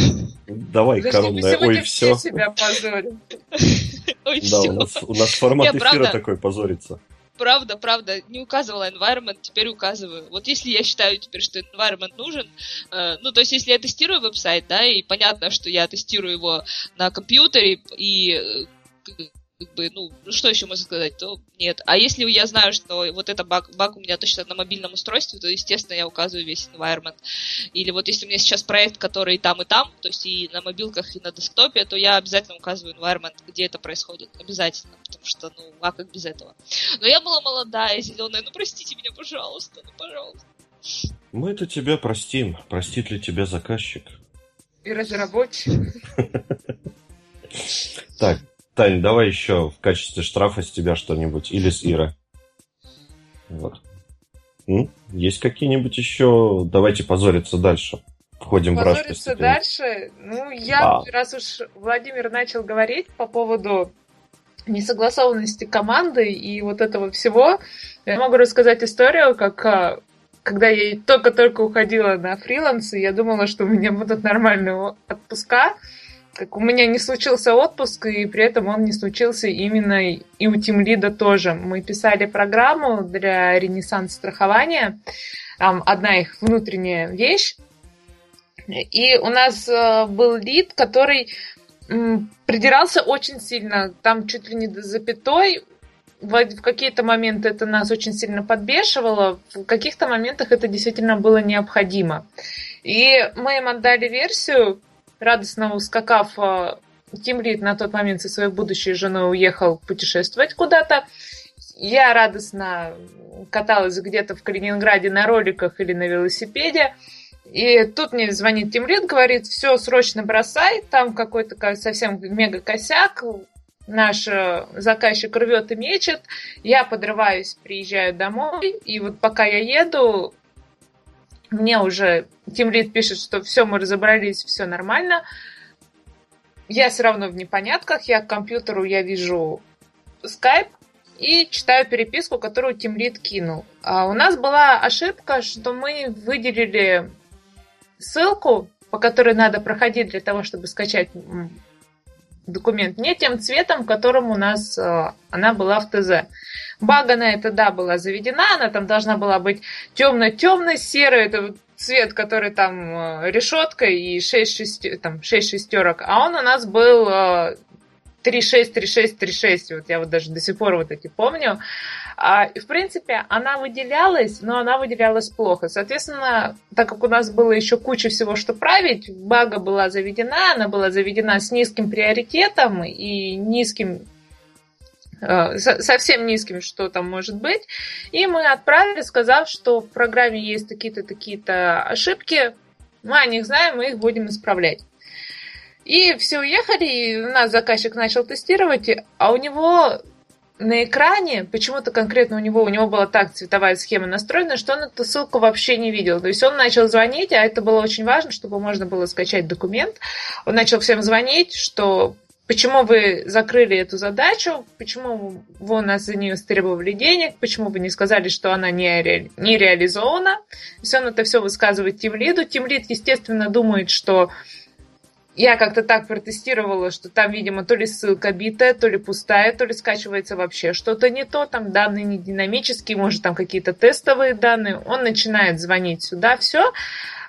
Давай, коронная. Ой, все. себя позорим. <laughs> Ой, Да, всё. у нас, у нас формат Не, эфира правда. такой позорится. Правда, правда, не указывала environment, теперь указываю. Вот если я считаю теперь, что environment нужен, э, ну, то есть если я тестирую веб-сайт, да, и понятно, что я тестирую его на компьютере, и э, как бы, ну, что еще можно сказать, то нет. А если я знаю, что вот это баг, баг у меня точно на мобильном устройстве, то, естественно, я указываю весь environment. Или вот если у меня сейчас проект, который и там, и там, то есть и на мобилках, и на десктопе, то я обязательно указываю environment, где это происходит. Обязательно. Потому что, ну, а как без этого? Но я была молодая, зеленая. Ну, простите меня, пожалуйста, ну, пожалуйста. Мы-то тебя простим. Простит ли тебя заказчик? И разработчик. <laughs> Так, Тань, давай еще в качестве штрафа с тебя что-нибудь. Или с Иры. Вот. М? Есть какие-нибудь еще? Давайте позориться дальше. Входим в раж Позориться дальше. Ну, я, Да. раз уж Владимир начал говорить по поводу несогласованности команды и вот этого всего, я могу рассказать историю, как а, когда я только-только уходила на фриланс, и я думала, что у меня будут нормальные отпуска, как у меня не случился отпуск, и при этом он не случился именно и у Тимлида тоже. Мы писали программу для ренессанс страхования, там одна их внутренняя вещь, и у нас э, был лид, который придирался очень сильно, там чуть ли не до запятой. В какие-то моменты это нас очень сильно подбешивало, в каких-то моментах это действительно было необходимо. И мы им отдали версию, радостно ускакав, Тим Лид на тот момент со своей будущей женой уехал путешествовать куда-то. Я радостно каталась где-то в Калининграде на роликах или на велосипеде. И тут мне звонит Тимлит, говорит, все, срочно бросай, там какой-то ка- совсем мега косяк, наш э, заказчик рвет и мечет, я подрываюсь, приезжаю домой, и вот пока я еду, мне уже Тимлит пишет, что все, мы разобрались, все нормально. Я все равно в непонятках, я к компьютеру, я вижу скайп, и читаю переписку, которую Тимлит кинул. А у нас была ошибка, что мы выделили ссылку, по которой надо проходить для того, чтобы скачать документ, не тем цветом, которым у нас э, она была в ТЗ. Бага на это, да, была заведена, она там должна была быть темно-темно-серый, это вот цвет, который там э, решетка и 6, шесте- там, 6 шестерок, а он у нас был э, 3-6, 3-6, 3-6, вот я вот даже до сих пор вот эти помню. А, и, в принципе, она выделялась, но она выделялась плохо. Соответственно, так как у нас было еще куча всего, что править, бага была заведена, она была заведена с низким приоритетом и низким э, со- совсем низким, что там может быть. И мы отправили, сказав, что в программе есть такие-то, такие-то ошибки, мы о них знаем, мы их будем исправлять. И все уехали, и у нас заказчик начал тестировать, а у него на экране, почему-то конкретно у него, у него была так цветовая схема настроена, что он эту ссылку вообще не видел. То есть он начал звонить, а это было очень важно, чтобы можно было скачать документ. Он начал всем звонить, что почему вы закрыли эту задачу, почему вы у нас за нее стребовали денег, почему вы не сказали, что она не, ре- не реализована. То есть он это все высказывает Тимлиду. Тимлид, естественно, думает, что я как-то так протестировала, что там, видимо, то ли ссылка битая, то ли пустая, то ли скачивается вообще что-то не то, там данные не динамические, может, там какие-то тестовые данные. Он начинает звонить сюда, все.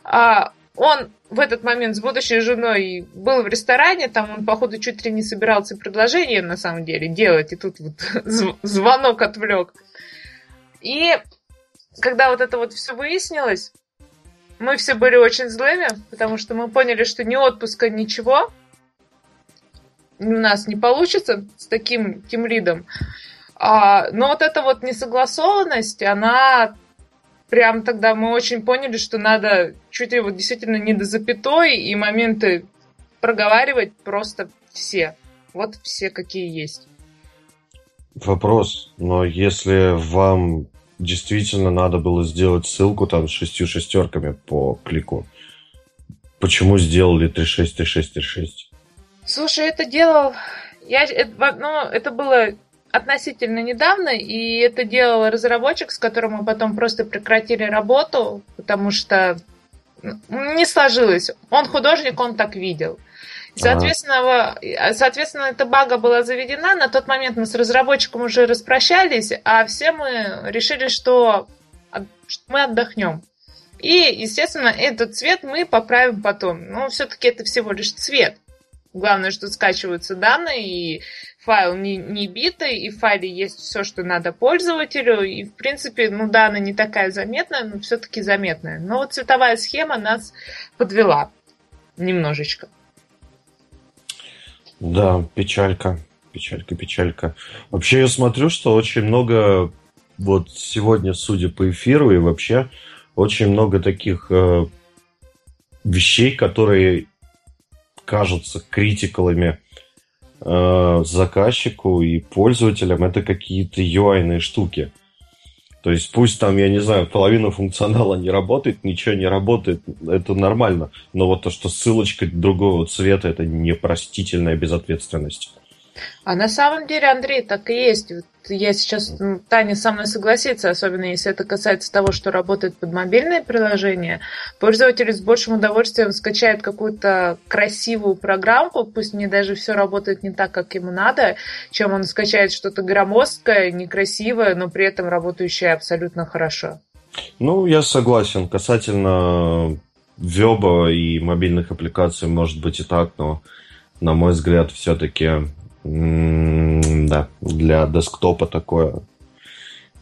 А он в этот момент с будущей женой был в ресторане, там он, походу, чуть ли не собирался предложение, на самом деле, делать, и тут вот <laughs> зв- звонок отвлек. И когда вот это вот все выяснилось, мы все были очень злыми, потому что мы поняли, что ни отпуска, ничего у нас не получится с таким тимлидом. А, но вот эта вот несогласованность, она прям тогда мы очень поняли, что надо чуть ли вот действительно не до запятой и моменты проговаривать просто все. Вот все, какие есть. Вопрос, но если вам действительно надо было сделать ссылку там с шестью шестерками по клику, почему сделали 3.6, 3.6, 3.6? Слушай, это делал... Я, это, ну, это было относительно недавно, и это делал разработчик, с которым мы потом просто прекратили работу, потому что ну, не сложилось. Он художник, он так видел. Соответственно, ага. соответственно, эта бага была заведена. На тот момент мы с разработчиком уже распрощались, а все мы решили, что мы отдохнем. И, естественно, этот цвет мы поправим потом. Но все-таки это всего лишь цвет. Главное, что скачиваются данные, и файл не, не битый, и в файле есть все, что надо пользователю. И, в принципе, ну да, не такая заметная, но все-таки заметная. Но вот цветовая схема нас подвела немножечко. Да, печалька. Печалька, печалька. Вообще я смотрю, что очень много вот сегодня, судя по эфиру и вообще, очень много таких э, вещей, которые кажутся критикалами э, заказчику и пользователям, это какие-то UI штуки. То есть пусть там, я не знаю, половина функционала не работает, ничего не работает, это нормально. Но вот то, что ссылочка другого цвета, это непростительная безответственность. А на самом деле, Андрей, так и есть. Вот я сейчас, Таня со мной согласится, особенно если это касается того, что работает под мобильное приложение. Пользователь с большим удовольствием скачает какую-то красивую программку, пусть мне даже все работает не так, как ему надо, чем он скачает что-то громоздкое, некрасивое, но при этом работающее абсолютно хорошо. Ну, я согласен. Касательно веба и мобильных аппликаций, может быть и так, но, на мой взгляд, все-таки да, для десктопа такое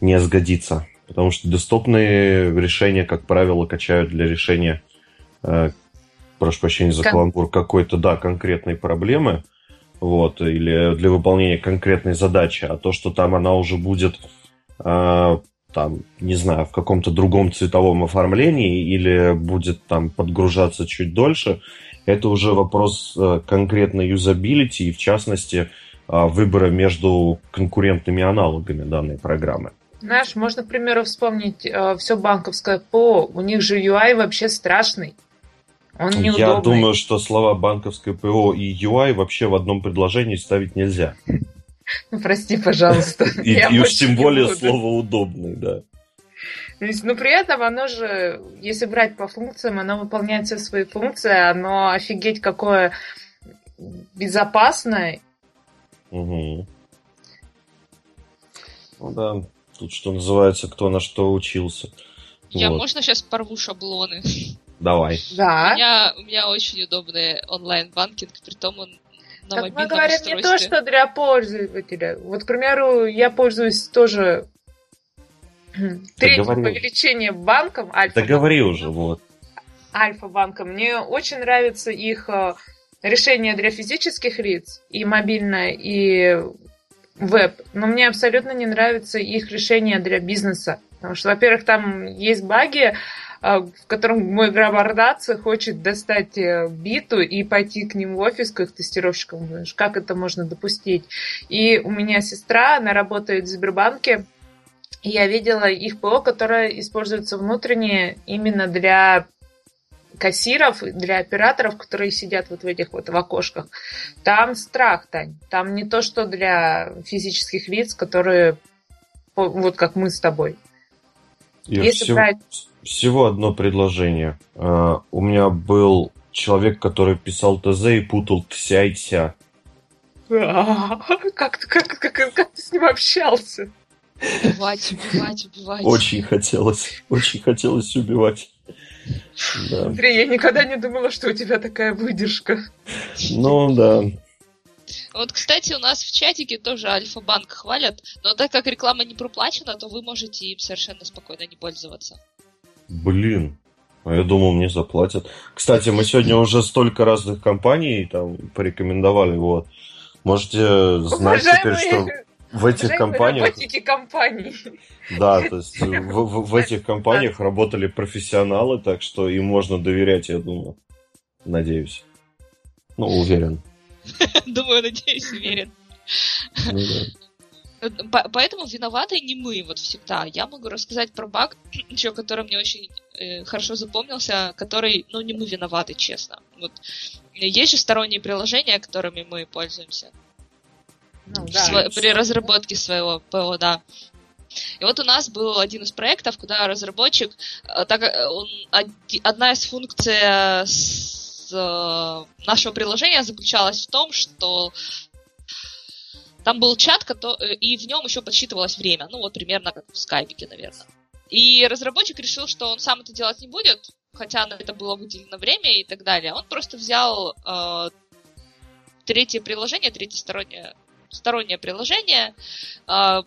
не сгодится. Потому что десктопные решения, как правило, качают для решения, э, прошу прощения за каламбур, какой-то, да, конкретной проблемы, вот, или для выполнения конкретной задачи. А то, что там она уже будет, э, там, не знаю, в каком-то другом цветовом оформлении или будет там подгружаться чуть дольше, это уже вопрос э, конкретной юзабилити и, в частности, э, выбора между конкурентными аналогами данной программы. Знаешь, можно, к примеру, вспомнить э, все банковское ПО. У них же UI вообще страшный. Он неудобный. Я думаю, что слова банковское ПО и UI вообще в одном предложении ставить нельзя. Ну, <laughs> прости, пожалуйста. И <laughs> уж тем более слово удобный, да. То есть, но при этом оно же, если брать по функциям, оно выполняет все свои функции, оно офигеть какое безопасное. Угу. Ну да, тут что называется, кто на что учился. Я вот. можно сейчас порву шаблоны? Давай. Да. У меня, у меня очень удобный онлайн-банкинг, при том он на так мы говорим устройстве. не то, что для пользователя. Вот, к примеру, я пользуюсь тоже Третье по величине банком Альфа. Да говори уже, вот. Альфа-банка. Мне очень нравится их э, решение для физических лиц, и мобильное, и веб. Но мне абсолютно не нравится их решение для бизнеса. Потому что, во-первых, там есть баги, э, в котором мой грабардац хочет достать э, биту и пойти к ним в офис как тестировщиком. Как это можно допустить? И у меня сестра, она работает в Сбербанке, я видела их ПО, которое используется внутреннее именно для кассиров, для операторов, которые сидят вот в этих вот в окошках. Там страх, Тань. Там не то, что для физических лиц, которые вот как мы с тобой. Если всего, брать... всего одно предложение. Uh, у меня был человек, который писал ТЗ и путал тся и тся. <laughs> Как, как, как, как ты с ним общался? Убивать, убивать, убивать. Очень хотелось, очень хотелось убивать. Да. Андрей, я никогда не думала, что у тебя такая выдержка. Ну да. Вот, кстати, у нас в чатике тоже Альфа-банк хвалят, но так как реклама не проплачена, то вы можете им совершенно спокойно не пользоваться. Блин, а я думал, мне заплатят. Кстати, мы сегодня уже столько разных компаний там порекомендовали, вот. Можете знать теперь, что в этих компаниях... Работники компаний. Да, то есть в, в, в этих компаниях работали профессионалы, так что им можно доверять, я думаю. Надеюсь. Ну, уверен. <laughs> Думаю, надеюсь, уверен. Ну, да. Поэтому виноваты не мы вот всегда. Я могу рассказать про баг, <clears throat> еще который мне очень э, хорошо запомнился, который, ну, не мы виноваты, честно. Вот есть же сторонние приложения, которыми мы пользуемся. Ну, да, сво- при разработке своего ПО, да. И вот у нас был один из проектов, куда разработчик, э, так э, он, одна из функций с э, нашего приложения заключалась в том, что там был чат, и в нем еще подсчитывалось время. Ну, вот примерно как в скайпике, наверное. И разработчик решил, что он сам это делать не будет, хотя на это было выделено время и так далее. Он просто взял э, третье приложение, третье стороннее, стороннее приложение, э,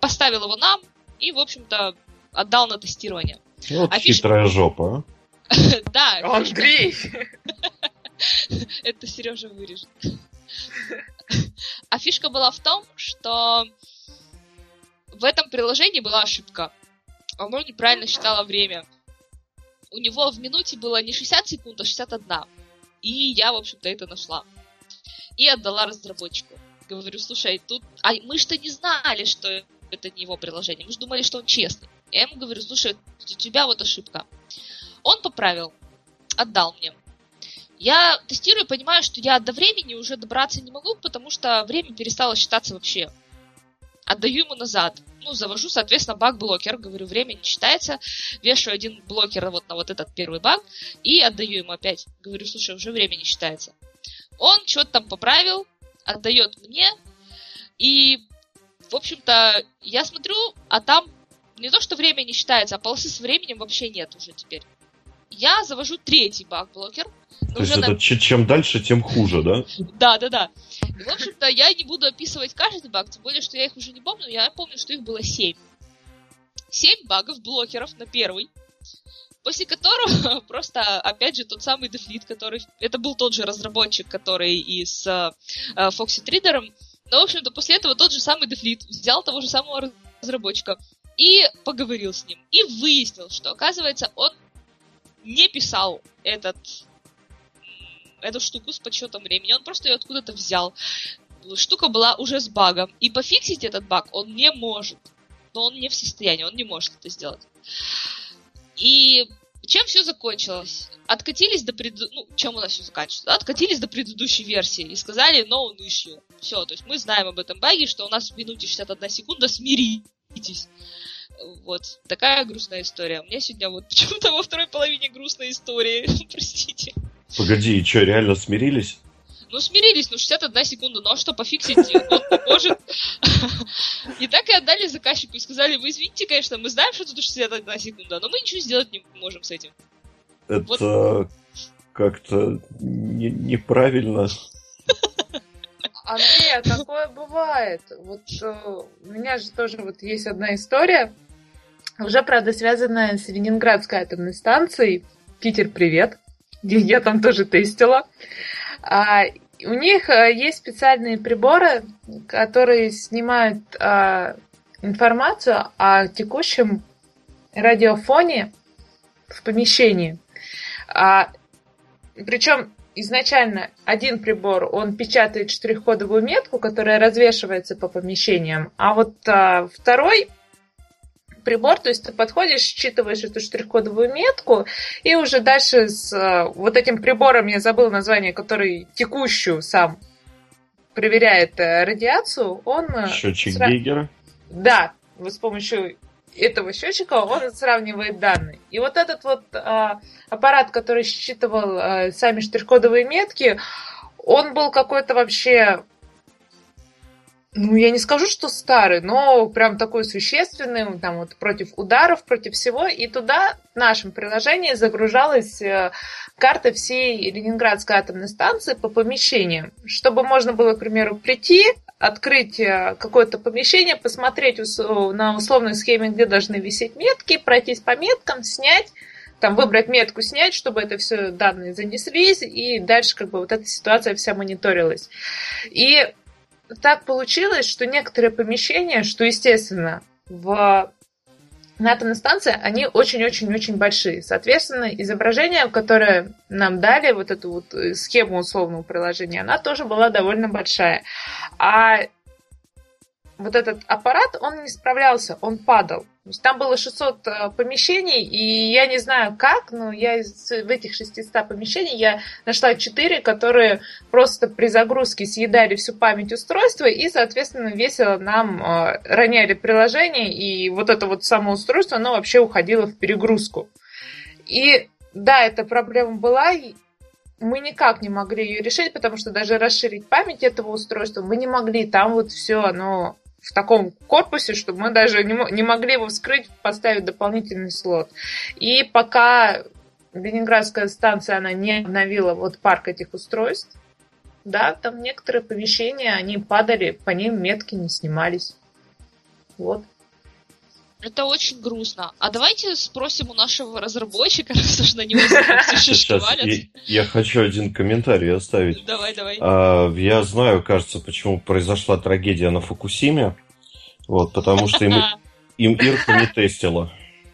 поставил его нам и, в общем-то, отдал на тестирование. Вот а хитрая фиш... жопа, а? <laughs> Да. Андрей! <laughs> Это Сережа вырежет. <laughs> А фишка была в том, что в этом приложении была ошибка. Оно неправильно считало время. У него в минуте было не 60 секунд, а 61. И я, в общем-то, это нашла. И отдала разработчику. Говорю, слушай, тут... А мы что не знали, что это не его приложение. Мы же думали, что он честный. Я ему говорю, слушай, у тебя вот ошибка. Он поправил, отдал мне. Я тестирую, понимаю, что я до времени уже добраться не могу, потому что время перестало считаться вообще. Отдаю ему назад. Ну, завожу, соответственно, баг-блокер. Говорю, время не считается. Вешаю один блокер вот на вот этот первый баг и отдаю ему опять. Говорю, слушай, уже время не считается. Он что-то там поправил, отдает мне. И, в общем-то, я смотрю, а там не то, что время не считается, а полосы с временем вообще нет уже теперь я завожу третий баг-блокер. То есть это на... чем дальше, тем хуже, да? Да, да, да. В общем-то, я не буду описывать каждый баг, тем более, что я их уже не помню, я помню, что их было семь. Семь багов-блокеров на первый. После которого <laughs> просто, опять же, тот самый дефлит, который... Это был тот же разработчик, который и с uh, Foxy Trader. Но, в общем-то, после этого тот же самый дефлит взял того же самого разработчика и поговорил с ним. И выяснил, что, оказывается, он не писал этот эту штуку с подсчетом времени, он просто ее откуда-то взял. Штука была уже с багом, и пофиксить этот баг он не может. Но он не в состоянии, он не может это сделать. И чем все закончилось? Откатились до пред... Ну, чем у нас все заканчивается? Откатились до предыдущей версии и сказали no issue. Все, то есть мы знаем об этом баге, что у нас в минуте 61 секунда, смиритесь. Вот, такая грустная история. У меня сегодня вот <laughs> почему-то во второй половине грустной истории. <laughs> Простите. Погоди, и что, реально смирились? Ну, смирились, ну 61 секунда, ну а что, пофиксить он не может. <laughs> И так и отдали заказчику и сказали, вы извините, конечно, мы знаем, что тут 61 секунда, но мы ничего сделать не можем с этим. Это вот. как-то не, неправильно. Андрей, а такое бывает. Вот э, у меня же тоже вот есть одна история. Уже, правда, связанная с Ленинградской атомной станцией. Питер, привет. Я там тоже тестила. У них а, есть специальные приборы, которые снимают а, информацию о текущем радиофоне в помещении. А, причем изначально один прибор, он печатает штрих-кодовую метку, которая развешивается по помещениям, а вот а, второй прибор, то есть ты подходишь, считываешь эту штрих-кодовую метку, и уже дальше с э, вот этим прибором, я забыл название, который текущую сам проверяет э, радиацию, он... Э, Счетчик сра... Гейгера? Да, вот с помощью этого счетчика он сравнивает данные. И вот этот вот а, аппарат, который считывал а, сами штрих-кодовые метки, он был какой-то вообще ну, я не скажу, что старый, но прям такой существенный, там вот против ударов, против всего. И туда в нашем приложении загружалась э, карта всей Ленинградской атомной станции по помещениям, чтобы можно было, к примеру, прийти, открыть э, какое-то помещение, посмотреть на условной схеме, где должны висеть метки, пройтись по меткам, снять, там выбрать метку, снять, чтобы это все данные занеслись, и дальше как бы вот эта ситуация вся мониторилась. И так получилось, что некоторые помещения, что естественно, в на атомной станции, они очень-очень-очень большие. Соответственно, изображение, которое нам дали, вот эту вот э, схему условного приложения, она тоже была довольно большая. А вот этот аппарат, он не справлялся, он падал. То есть там было 600 э, помещений, и я не знаю как, но я из, в этих 600 помещений я нашла 4, которые просто при загрузке съедали всю память устройства и, соответственно, весело нам э, роняли приложение, и вот это вот само устройство, оно вообще уходило в перегрузку. И да, эта проблема была, мы никак не могли ее решить, потому что даже расширить память этого устройства мы не могли. Там вот все оно в таком корпусе, что мы даже не, не могли его вскрыть, поставить дополнительный слот. И пока Ленинградская станция, она не обновила вот парк этих устройств, да, там некоторые помещения, они падали, по ним метки не снимались. Вот. Это очень грустно. А давайте спросим у нашего разработчика, <laughs> раз уж на него Сейчас, я, я хочу один комментарий оставить. Давай, давай. А, я знаю, кажется, почему произошла трагедия на Фукусиме. Вот, потому что им, <laughs> им Ирка не тестила.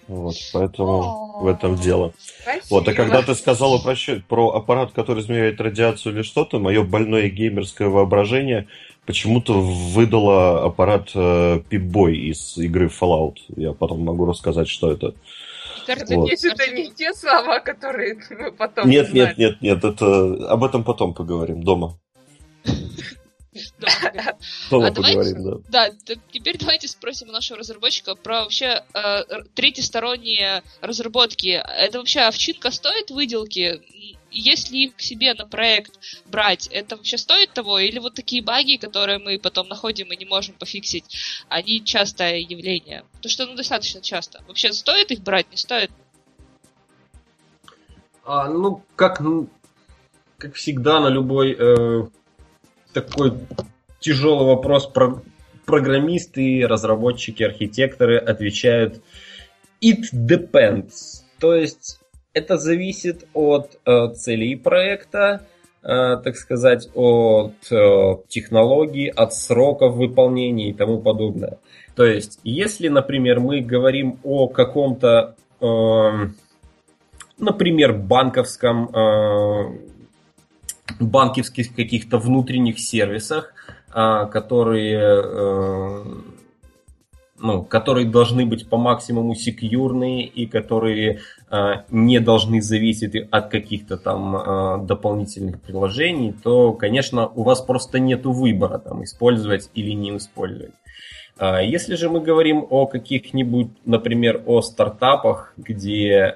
Вот, поэтому в этом дело. Спасибо. Вот, а когда ты сказала про, про аппарат, который измеряет радиацию или что-то, мое больное геймерское воображение почему-то выдало аппарат э, Pip-Boy из игры Fallout. Я потом могу рассказать, что это. Надеюсь, вот. это не те слова, которые мы потом Нет, узнали. нет, нет, нет, это об этом потом поговорим дома. Дома а поговорим, да. Да, теперь давайте спросим у нашего разработчика про вообще э, третьесторонние разработки. Это вообще овчинка стоит выделки? Если их к себе на проект брать, это вообще стоит того? Или вот такие баги, которые мы потом находим и не можем пофиксить, они частое явление? Потому что ну достаточно часто. Вообще стоит их брать, не стоит? А, ну, как, ну, как всегда на любой э, такой тяжелый вопрос про программисты, разработчики, архитекторы отвечают it depends. То есть это зависит от э, целей проекта, э, так сказать, от э, технологий, от сроков выполнения и тому подобное. То есть, если, например, мы говорим о каком-то, э, например, банковском э, банковских каких-то внутренних сервисах, а, которые, э, ну, которые должны быть по максимуму секьюрные и которые а, не должны зависеть от каких-то там а, дополнительных приложений, то, конечно, у вас просто нет выбора там использовать или не использовать. Если же мы говорим о каких-нибудь, например, о стартапах, где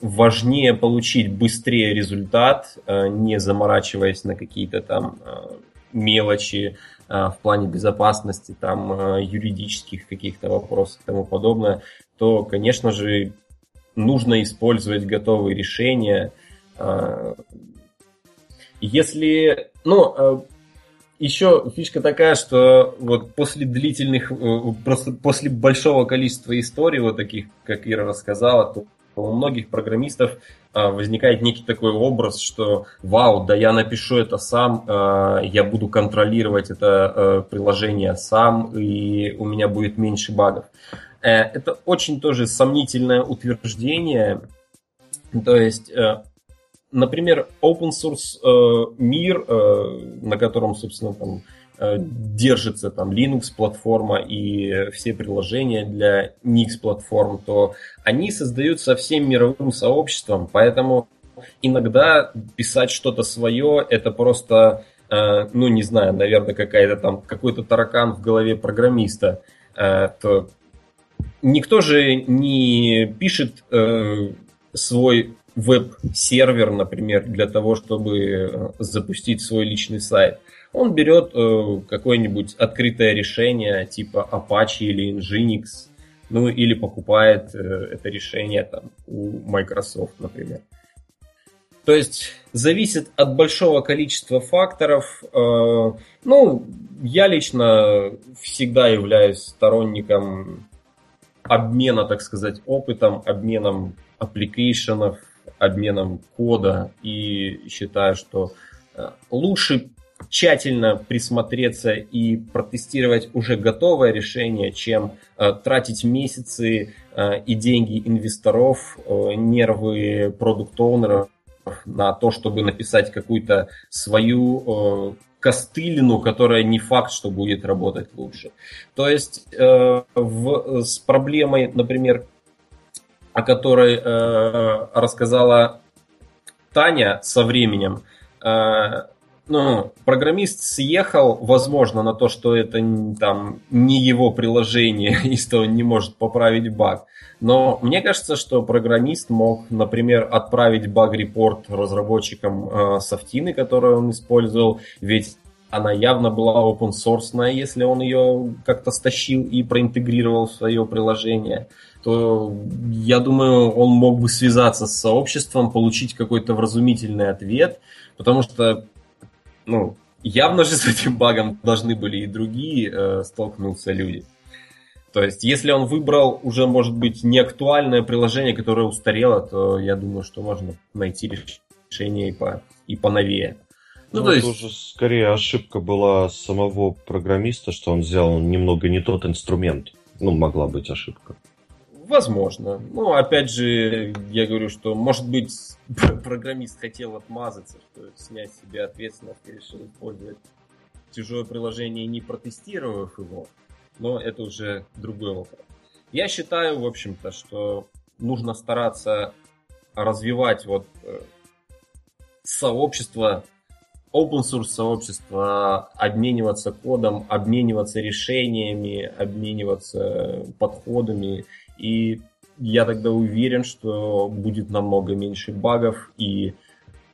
важнее получить быстрее результат, э, не заморачиваясь на какие-то там э, мелочи э, в плане безопасности, там юридических каких-то вопросов и тому подобное, то, конечно же, нужно использовать готовые решения. Если, ну, еще фишка такая, что вот после длительных, просто после большого количества историй, вот таких, как Ира рассказала, то у многих программистов возникает некий такой образ, что вау, да я напишу это сам, а, я буду контролировать это а, приложение сам, и у меня будет меньше багов. Э, это очень тоже сомнительное утверждение. То есть, э, например, open source э, мир, на котором, собственно, там держится там Linux платформа и все приложения для Nix платформ, то они создаются всем мировым сообществом, поэтому иногда писать что-то свое это просто, э, ну не знаю, наверное, какая-то там какой-то таракан в голове программиста, э, то никто же не пишет свой веб-сервер, например, для того, чтобы запустить свой личный сайт он берет э, какое-нибудь открытое решение типа Apache или Nginx, ну или покупает э, это решение там у Microsoft, например. То есть зависит от большого количества факторов. Э, ну, я лично всегда являюсь сторонником обмена, так сказать, опытом, обменом application ов, обменом кода и считаю, что э, лучше тщательно присмотреться и протестировать уже готовое решение, чем э, тратить месяцы э, и деньги инвесторов, э, нервы product owner ов на то, чтобы написать какую-то свою э, костылину, которая не факт, что будет работать лучше. То есть э, в, с проблемой, например, о которой э, рассказала Таня со временем, э, ну, программист съехал, возможно, на то, что это там не его приложение <laughs> и что он не может поправить баг. Но мне кажется, что программист мог, например, отправить баг-репорт разработчикам э, софтины, которую он использовал, ведь она явно была open source, если он ее как-то стащил и проинтегрировал в свое приложение, то я думаю, он мог бы связаться с сообществом, получить какой-то вразумительный ответ, потому что ну, явно же с этим багом должны были и другие э, столкнуться люди. То есть, если он выбрал уже, может быть, неактуальное приложение, которое устарело, то я думаю, что можно найти решение и, по, и поновее. Ну, ну то есть... это уже скорее ошибка была самого программиста, что он взял немного не тот инструмент. Ну, могла быть ошибка. Возможно. Ну, опять же, я говорю, что, может быть, <laughs> программист хотел отмазаться, что снять себе ответственность и решил использовать чужое приложение, не протестировав его. Но это уже другой вопрос. Я считаю, в общем-то, что нужно стараться развивать вот э, сообщество, open source сообщество, обмениваться кодом, обмениваться решениями, обмениваться подходами и я тогда уверен, что будет намного меньше багов и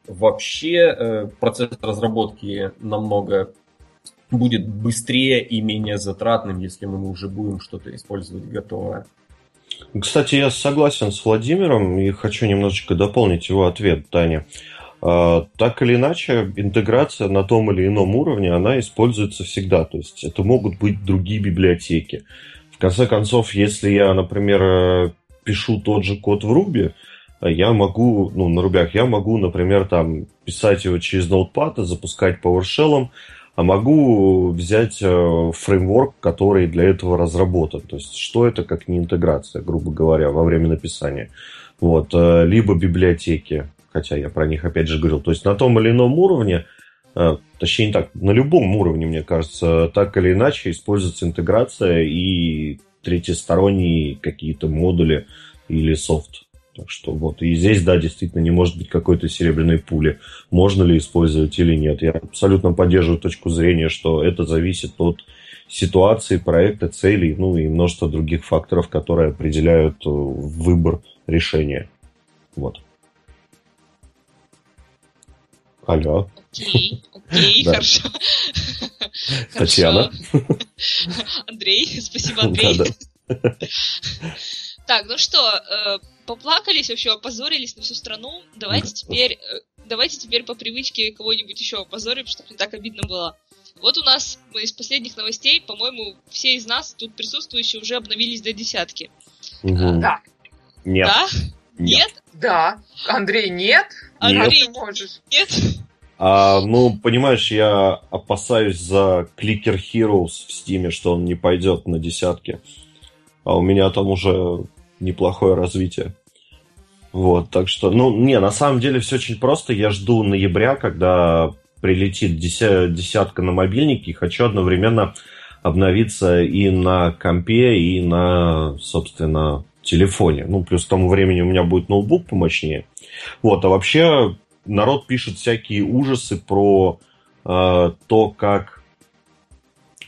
вообще э, процесс разработки намного будет быстрее и менее затратным, если мы уже будем что-то использовать готовое. Кстати, я согласен с Владимиром и хочу немножечко дополнить его ответ, Таня. А, так или иначе, интеграция на том или ином уровне, она используется всегда. То есть это могут быть другие библиотеки. В конце концов, если я, например, э, пишу тот же код в Ruby, э, я могу, ну, на рубях, я могу, например, там писать его через Notepad, запускать PowerShell, а могу взять э, фреймворк, который для этого разработан. То есть, что это как не интеграция, грубо говоря, во время написания. Вот. Либо библиотеки, хотя я про них опять же говорил. То есть, на том или ином уровне точнее не так, на любом уровне, мне кажется, так или иначе используется интеграция и третьесторонние какие-то модули или софт. Так что вот, и здесь, да, действительно не может быть какой-то серебряной пули. Можно ли использовать или нет. Я абсолютно поддерживаю точку зрения, что это зависит от ситуации, проекта, целей, ну и множество других факторов, которые определяют э, выбор решения. Вот. Алло. Окей, окей, <laughs> хорошо. Татьяна. Андрей, спасибо, Андрей. Так, ну что, э, поплакались, вообще опозорились на всю страну. Давайте теперь, э, давайте теперь по привычке кого-нибудь еще опозорим, чтобы не так обидно было. Вот у нас из последних новостей, по-моему, все из нас тут присутствующие уже обновились до десятки. Да. Нет. Да? Нет? Да. Андрей, нет? Андрей, можешь. Нет? А, ну, понимаешь, я опасаюсь за Clicker Heroes в Стиме, что он не пойдет на десятки. А у меня там уже неплохое развитие. Вот, так что, ну, не, на самом деле все очень просто. Я жду ноября, когда прилетит десятка на мобильнике, и хочу одновременно обновиться и на компе, и на, собственно, телефоне. Ну, плюс к тому времени у меня будет ноутбук помощнее. Вот, а вообще народ пишет всякие ужасы про э, то, как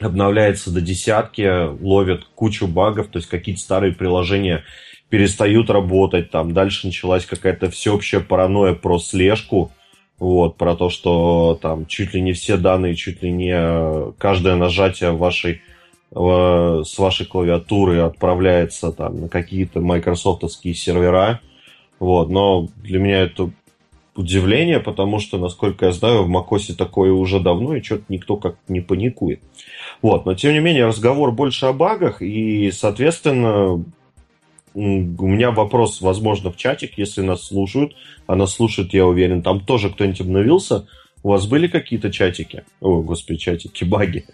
обновляется до десятки, ловят кучу багов, то есть какие-то старые приложения перестают работать, там дальше началась какая-то всеобщая паранойя про слежку, вот, про то, что там чуть ли не все данные, чуть ли не каждое нажатие вашей э, с вашей клавиатуры отправляется там на какие-то майкрософтовские сервера, вот, но для меня это удивление, потому что, насколько я знаю, в Макосе такое уже давно, и что-то никто как не паникует. Вот, но тем не менее разговор больше о багах, и, соответственно, у меня вопрос, возможно, в чатик, если нас слушают, а нас слушают, я уверен, там тоже кто-нибудь обновился, у вас были какие-то чатики? О, господи, чатики, баги.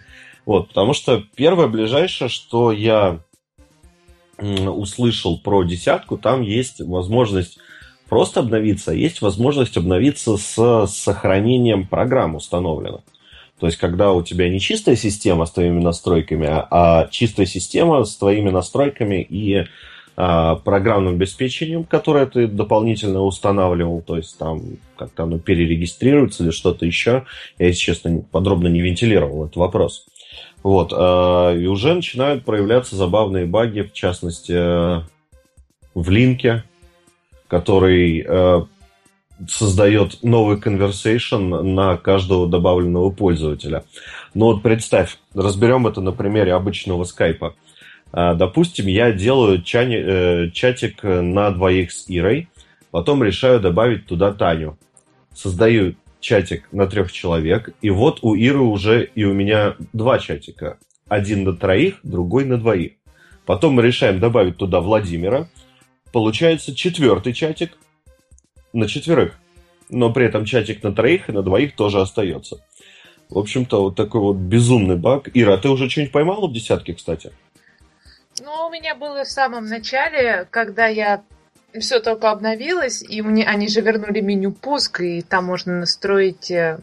Вот, потому что первое ближайшее, что я услышал про десятку, там есть возможность просто обновиться, есть возможность обновиться с сохранением программ установленных. То есть, когда у тебя не чистая система с твоими настройками, а, а чистая система с твоими настройками и а, программным обеспечением, которое ты дополнительно устанавливал, то есть там как-то оно перерегистрируется или что-то еще. Я, если честно, подробно не вентилировал этот вопрос. Вот, а, и уже начинают проявляться забавные баги, в частности, в линке, который э, создает новый conversation на каждого добавленного пользователя. Ну вот представь, разберем это на примере обычного скайпа. А, допустим, я делаю чани, э, чатик на двоих с Ирой, потом решаю добавить туда Таню. Создаю чатик на трех человек, и вот у Иры уже и у меня два чатика. Один на троих, другой на двоих. Потом мы решаем добавить туда Владимира. Получается четвертый чатик на четверых. Но при этом чатик на троих и на двоих тоже остается. В общем-то, вот такой вот безумный баг. Ира, а ты уже что-нибудь поймала в десятке, кстати? Ну, у меня было в самом начале, когда я все только обновилось, и мне они же вернули меню пуск, и там можно настроить э,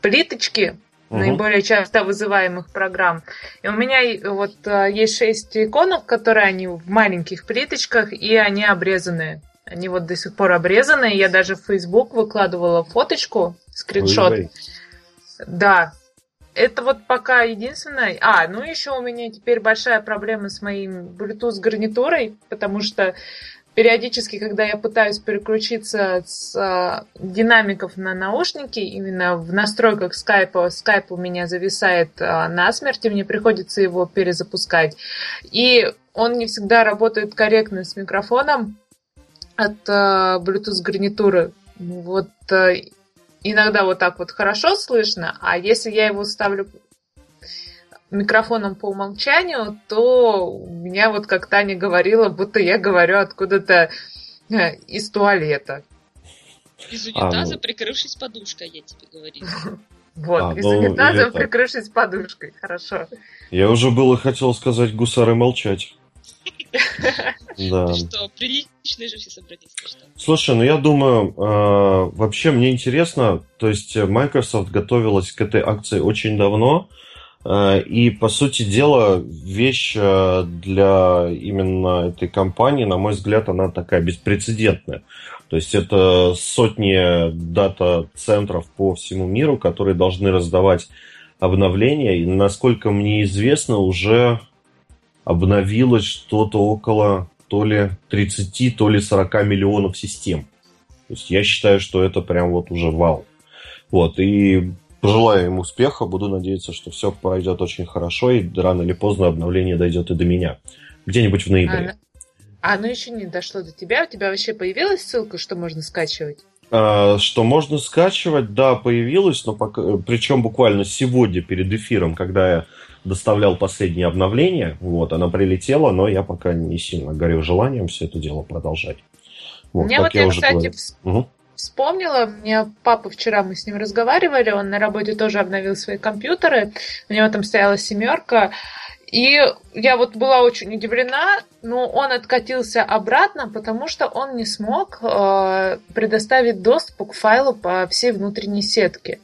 плиточки угу. наиболее часто вызываемых программ. И у меня вот э, есть шесть иконок, которые они в маленьких плиточках, и они обрезанные. Они вот до сих пор обрезаны. Я даже в Facebook выкладывала фоточку, скриншот. Да, это вот пока единственное. А, ну еще у меня теперь большая проблема с моим Bluetooth гарнитурой, потому что периодически, когда я пытаюсь переключиться с а, динамиков на наушники, именно в настройках скайпа, скайп у меня зависает а, насмерть, и мне приходится его перезапускать. И он не всегда работает корректно с микрофоном от а, Bluetooth гарнитуры. Вот а, иногда вот так вот хорошо слышно, а если я его ставлю микрофоном по умолчанию, то у меня вот как Таня говорила, будто я говорю откуда-то э, из туалета. Из унитаза, а, прикрывшись подушкой, я тебе говорю. <laughs> Вот, а, из ну, унитаза, прикрывшись подушкой, хорошо. Я уже было хотел сказать гусары молчать. <laughs> Да. что, приличные же все собрались. Слушай, ну я думаю, э, вообще мне интересно, то есть Microsoft готовилась к этой акции очень давно, и, по сути дела, вещь э, для именно этой компании, на мой взгляд, она такая беспрецедентная. То есть это сотни дата-центров по всему миру, которые должны раздавать обновления. И, насколько мне известно, уже обновилось что-то около то ли 30, то ли 40 миллионов систем. То есть я считаю, что это прям вот уже вау. Вот, и пожелаю им успеха, буду надеяться, что все пройдет очень хорошо, и рано или поздно обновление дойдет и до меня. Где-нибудь в ноябре. А, а оно еще не дошло до тебя? У тебя вообще появилась ссылка, что можно скачивать? А, что можно скачивать, да, появилось, но пока, причем буквально сегодня перед эфиром, когда я доставлял последнее обновление. Вот, она прилетела, но я пока не сильно горю желанием все это дело продолжать. Вот, Мне вот я, я кстати, говорил. угу. Вспомнила, мне папа вчера мы с ним разговаривали, он на работе тоже обновил свои компьютеры, у него там стояла семерка, и я вот была очень удивлена, но он откатился обратно, потому что он не смог э, предоставить доступ к файлу по всей внутренней сетке.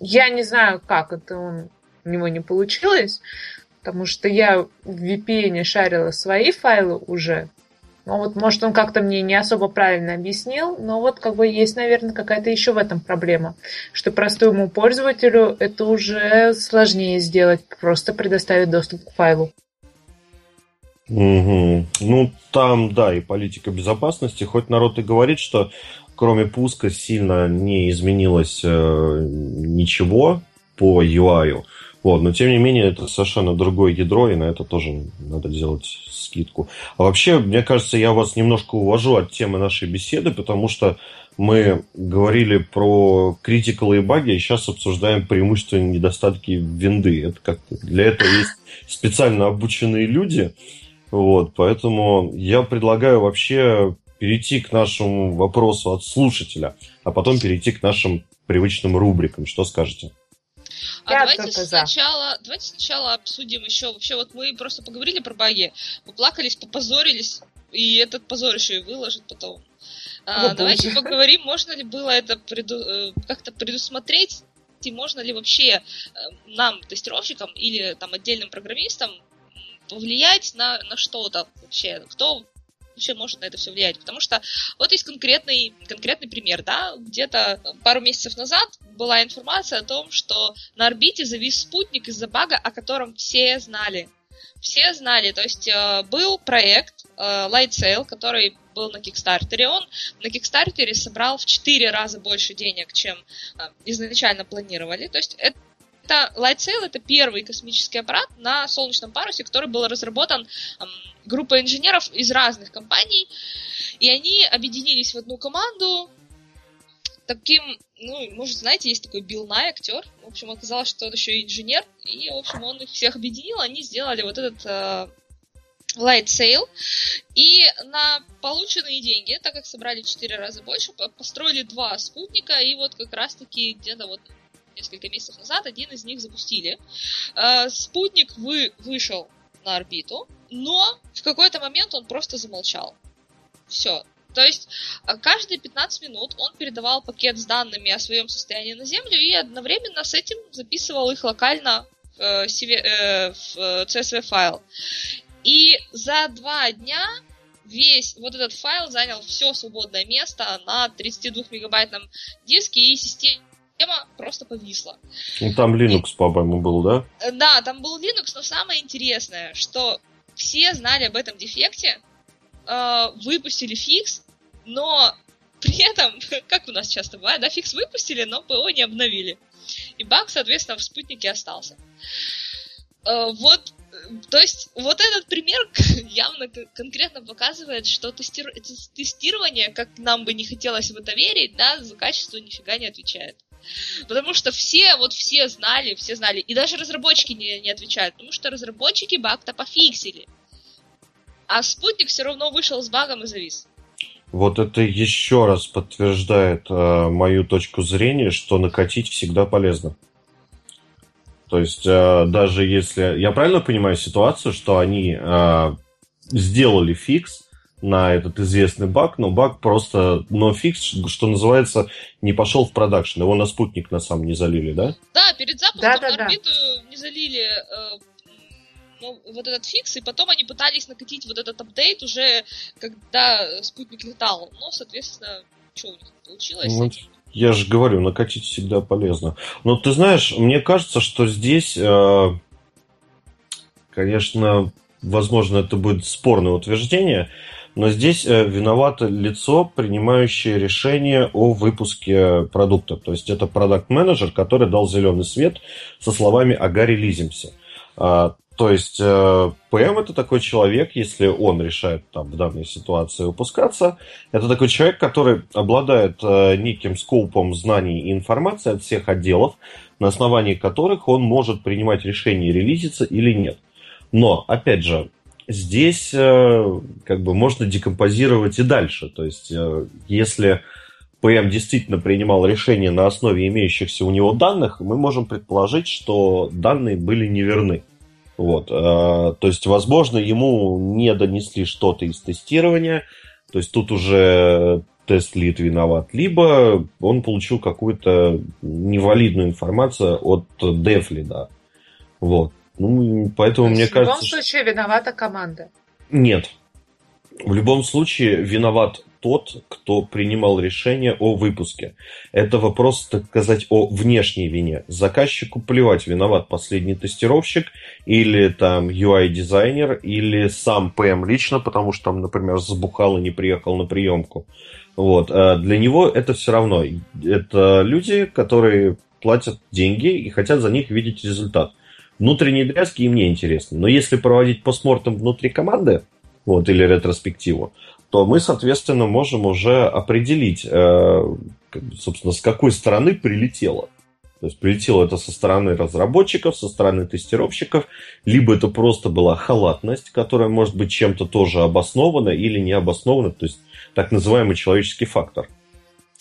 Я не знаю, как это он у него не получилось, потому что я в VPN шарила свои файлы уже. Ну вот, может, он как-то мне не особо правильно объяснил, но вот как бы есть, наверное, какая-то еще в этом проблема, что простому пользователю это уже сложнее сделать, просто предоставить доступ к файлу. Угу. Ну, там, да, и политика безопасности. Хоть народ и говорит, что кроме пуска сильно не изменилось э, ничего по UI. Вот, но тем не менее, это совершенно другое ядро, и на это тоже надо делать скидку. А вообще, мне кажется, я вас немножко увожу от темы нашей беседы, потому что мы говорили про критикалы и баги, и сейчас обсуждаем преимущества и недостатки винды. Это как для этого есть специально обученные люди. Вот, поэтому я предлагаю вообще перейти к нашему вопросу от слушателя, а потом перейти к нашим привычным рубрикам. Что скажете? А давайте сначала, давайте сначала обсудим еще вообще вот мы просто поговорили про баги, поплакались, попозорились, и этот позор еще и выложит потом. А, О, давайте боже. поговорим, можно ли было это преду... Э, как-то предусмотреть, и можно ли вообще э, нам, тестировщикам или там отдельным программистам повлиять на, на что-то вообще? Кто вообще может на это все влиять? Потому что вот есть конкретный, конкретный пример, да, где-то пару месяцев назад была информация о том, что на орбите завис спутник из-за бага, о котором все знали. Все знали, то есть э, был проект э, Light Sail, который был на Кикстартере. Он на Кикстартере собрал в 4 раза больше денег, чем э, изначально планировали. То есть это это LightSail это первый космический аппарат на солнечном парусе, который был разработан группой инженеров из разных компаний, и они объединились в одну команду. Таким, ну, может, знаете, есть такой Билл Най, актер. В общем, оказалось, что он еще и инженер, и, в общем, он их всех объединил, они сделали вот этот э, Light Sail. И на полученные деньги, так как собрали 4 раза больше, построили два спутника, и вот как раз-таки где-то вот несколько месяцев назад один из них запустили. Э, спутник вы, вышел на орбиту, но в какой-то момент он просто замолчал. Все. То есть э, каждые 15 минут он передавал пакет с данными о своем состоянии на Землю и одновременно с этим записывал их локально в, э, в CSV файл. И за два дня весь вот этот файл занял все свободное место на 32 мегабайтном диске и системе тема просто повисла. Ну, там Linux, и... по-моему, был, да? Э, да, там был Linux, но самое интересное, что все знали об этом дефекте, э, выпустили фикс, но при этом, <laughs> как у нас часто бывает, да, фикс выпустили, но ПО не обновили. И баг, соответственно, в спутнике остался. Э, вот то есть вот этот пример <laughs> явно конкретно показывает, что тестир... тестирование, как нам бы не хотелось в это верить, да, за качество нифига не отвечает. Потому что все, вот все знали, все знали. И даже разработчики не, не отвечают, потому что разработчики баг-то пофиксили. А спутник все равно вышел с багом и завис. Вот это еще раз подтверждает э, мою точку зрения, что накатить всегда полезно. То есть э, даже если... Я правильно понимаю ситуацию, что они э, сделали fix, на этот известный баг, но баг просто, но fix, что называется, не пошел в production. Его на спутник на самом не залили, да? Да, перед запуском да, да, на орбиту да. не залили э, ну, вот этот fix, и потом они пытались накатить вот этот апдейт уже, когда спутник летал. Но, соответственно, что у них получилось? Вот. Я же говорю, накатить всегда полезно. Но ты знаешь, мне кажется, что здесь, э, конечно, возможно, это будет спорное утверждение, но здесь э, виновато лицо, принимающее решение о выпуске продукта. То есть это продукт-менеджер, который дал зеленый свет со словами «ага, релизимся». А, то есть э, ПМ это такой человек, если он решает там, в данной ситуации выпускаться, это такой человек, который обладает э, неким скопом знаний и информации от всех отделов, на основании которых он может принимать решение релизиться или нет. Но, опять же, здесь э, как бы можно декомпозировать и дальше. То есть, э, если ПМ действительно принимал решение на основе имеющихся у него данных, мы можем предположить, что данные были неверны. Вот, э, то есть, возможно, ему не донесли что-то из тестирования, то есть тут уже тест-лид виноват, либо он получил какую-то невалидную информацию от дефлида. Вот. Ну, поэтому мне кажется... В любом случае виновата команда. Нет. В любом случае виноват тот, кто принимал решение о выпуске. Это вопрос, так сказать, о внешней вине. Заказчику плевать, виноват последний тестировщик или там UI-дизайнер, или сам ПМ лично, потому что там, например, забухал и не приехал на приемку. Вот. А для него это все равно. Это люди, которые платят деньги и хотят за них видеть результат. Внутренние дрязги им не интересны. Но если проводить постмортом внутри команды, вот, или ретроспективу, то мы, соответственно, можем уже определить, э, собственно, с какой стороны прилетело. То есть прилетело это со стороны разработчиков, со стороны тестировщиков, либо это просто была халатность, которая может быть чем-то тоже обоснована или не обоснована, то есть так называемый человеческий фактор.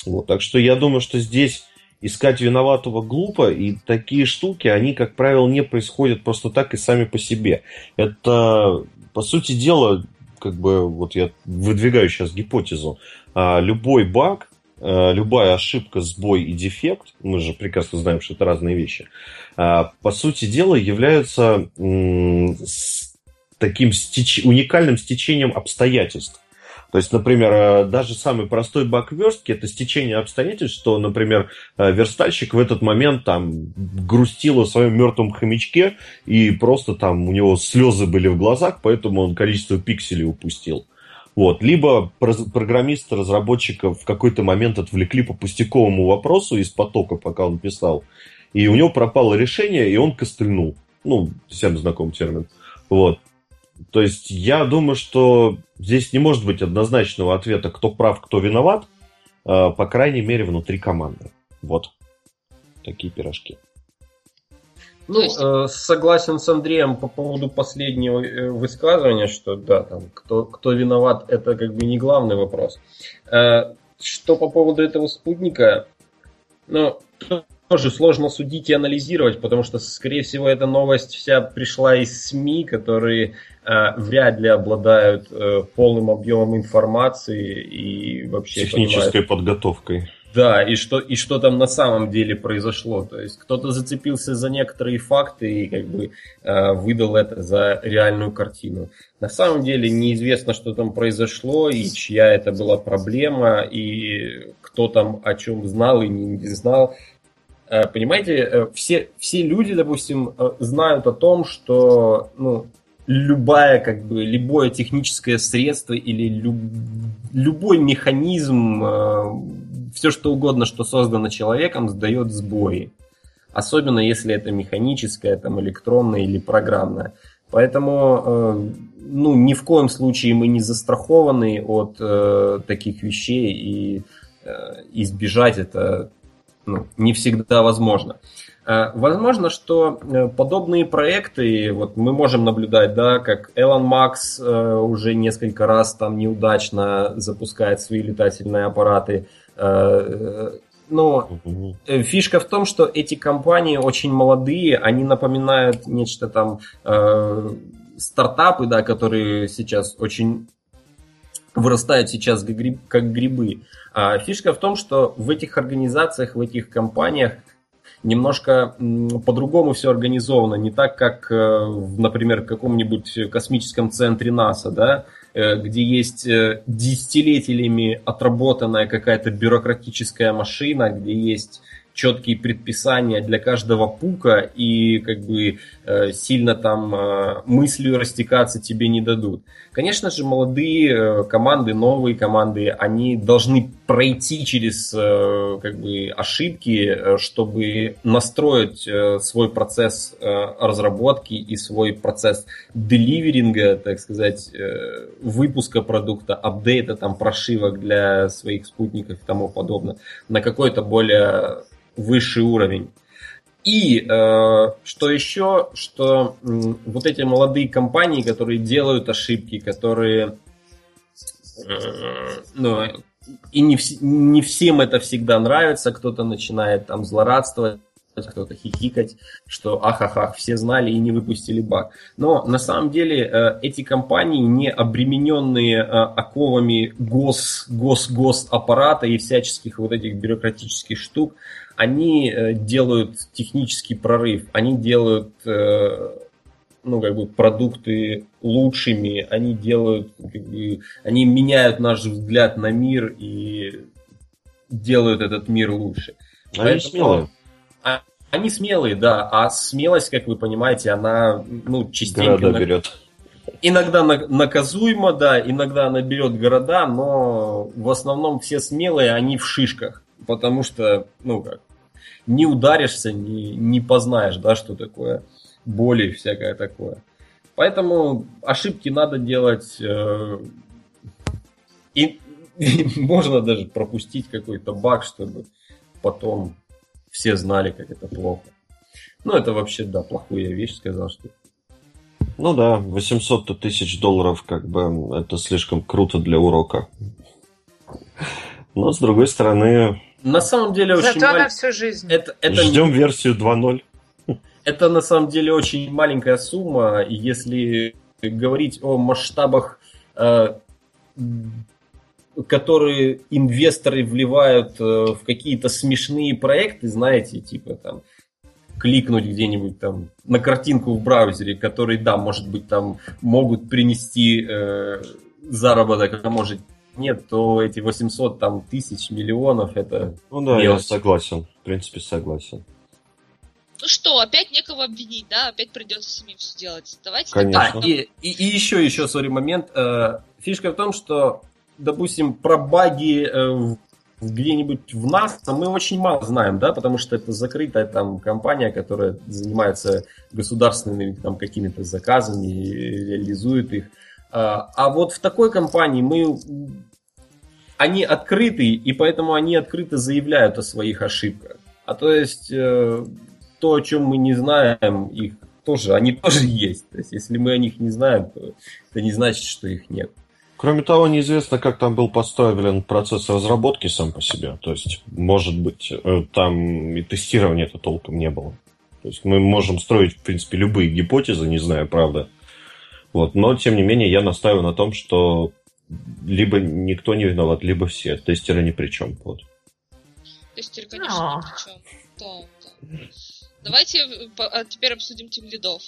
Вот, так что я думаю, что здесь искать виноватого глупо, и такие штуки, они, как правило, не происходят просто так и сами по себе. Это, по сути дела, как бы, вот я выдвигаю сейчас гипотезу, а, любой баг, а, любая ошибка, сбой и дефект, мы же прекрасно знаем, что это разные вещи, а, по сути дела являются таким стеч... уникальным стечением обстоятельств. То есть, например, э, даже самый простой баг верстки это стечение обстоятельств, что, например, э, верстальщик в этот момент там грустил о своем мертвом хомячке, и просто там у него слезы были в глазах, поэтому он количество пикселей упустил. Вот. Либо программисты, разработчика в какой-то момент отвлекли по пустяковому вопросу из потока, пока он писал, и у него пропало решение, и он костыльнул. Ну, всем знаком термин. Вот. То есть я думаю, что здесь не может быть однозначного ответа, кто прав, кто виноват, э, по крайней мере, внутри команды. Вот. Такие пирожки. Ну, э, согласен с Андреем по поводу последнего э, высказывания, что да, там, кто, кто виноват, это как бы не главный вопрос. Что по поводу этого спутника, ну, тоже сложно судить и анализировать, потому что, скорее всего, эта новость вся пришла из СМИ, которые э, вряд ли обладают э, полным объемом информации и вообще технической понимают, подготовкой. Да, и что, и что там на самом деле произошло. То есть кто-то зацепился за некоторые факты и как бы э, выдал это за реальную картину. На самом деле неизвестно, что там произошло и чья это была проблема, и кто там о чем знал и не знал. Э, понимаете, э, все, все люди, допустим, э, знают о том, что ну, любая, как бы, любое техническое средство или люб, любой механизм, все что угодно, что создано человеком, сдает сбои. Особенно если это механическое, там, электронное или программное. Поэтому, ну, ни в коем случае мы не застрахованы от таких вещей и избежать это ну, не всегда возможно. Э, возможно, что э, подобные проекты, вот мы можем наблюдать, да, как Элон Макс э, уже несколько раз там неудачно запускает свои летательные аппараты. Но фишка в том, что эти компании очень молодые, они напоминают нечто там стартапы, да, которые сейчас очень вырастают сейчас как грибы. А фишка в том, что в этих организациях, в этих компаниях немножко по-другому все организовано. Не так, как, э, например, в каком-нибудь космическом центре НАСА, да, э, где есть э, десятилетиями отработанная какая-то бюрократическая машина, где есть четкие предписания для каждого пука и как бы э, сильно там э, мыслью растекаться тебе не дадут. Конечно же, молодые э, команды, новые команды, они должны пройти через как бы ошибки, чтобы настроить свой процесс разработки и свой процесс деливеринга, так сказать, выпуска продукта, апдейта там прошивок для своих спутников и тому подобное на какой-то более высший уровень. И э, что еще, что э, вот эти молодые компании, которые делают ошибки, которые, э, ну, и не, вс- не всем это всегда нравится, кто-то начинает там злорадствовать, кто-то хихикать, что ах-ах-ах, все знали и не выпустили баг. Но на самом деле э, эти компании, не обремененные э, оковами гос, гос, гос аппарата и всяческих вот этих бюрократических штук, они э, делают технический прорыв, они делают ну, как бы, продукты лучшими, они делают, как бы, они меняют наш взгляд на мир и делают этот мир лучше. Они Поэтому... смелые. А, они смелые, да, а смелость, как вы понимаете, она, ну, частенько... Города берет. Иногда наказуемо, да, иногда она берет города, но в основном все смелые, они в шишках, потому что, ну как, не ударишься, не, не познаешь, да, что такое боли и всякое такое. Поэтому ошибки надо делать э, и, <laughs> и можно даже пропустить какой-то баг, чтобы потом все знали, как это плохо. Ну, это вообще, да, плохую я вещь сказал, что... Ну да, 800 тысяч долларов, как бы, это слишком круто для урока. Но, с другой стороны... На самом деле очень... Зато мал... на всю жизнь. Это, это... Ждем версию 2.0. Это, на самом деле, очень маленькая сумма, и если говорить о масштабах э, которые инвесторы вливают э, в какие-то смешные проекты, знаете, типа там кликнуть где-нибудь там на картинку в браузере, который, да, может быть, там могут принести э, заработок, а может нет, то эти 800 там тысяч, миллионов, это... Ну да, мелочь. я согласен. В принципе, согласен. Ну что, опять некого обвинить, да? Опять придется самим все делать. Давайте Конечно. А, и, и, и еще, еще, сори, момент. Э, фишка в том, что, допустим, про баги э, где-нибудь в нас мы очень мало знаем, да, потому что это закрытая там компания, которая занимается государственными там какими-то заказами, реализует их. А, а вот в такой компании мы они открыты, и поэтому они открыто заявляют о своих ошибках. А то есть э, то, о чем мы не знаем, их тоже, они <laughs> тоже есть. То есть если мы о них не знаем, то это не значит, что их нет. Кроме того, неизвестно, как там был поставлен процесс разработки сам по себе. То есть, может быть, э, там и тестирования это толком не было. То есть мы можем строить, в принципе, любые гипотезы, не знаю, правда. Вот. Но, тем не менее, я настаиваю на том, что либо никто не виноват, либо все. Тестеры ни при чем. Вот. Тестеры, конечно, ни при чем. Да, да. Давайте а теперь обсудим тем лидов.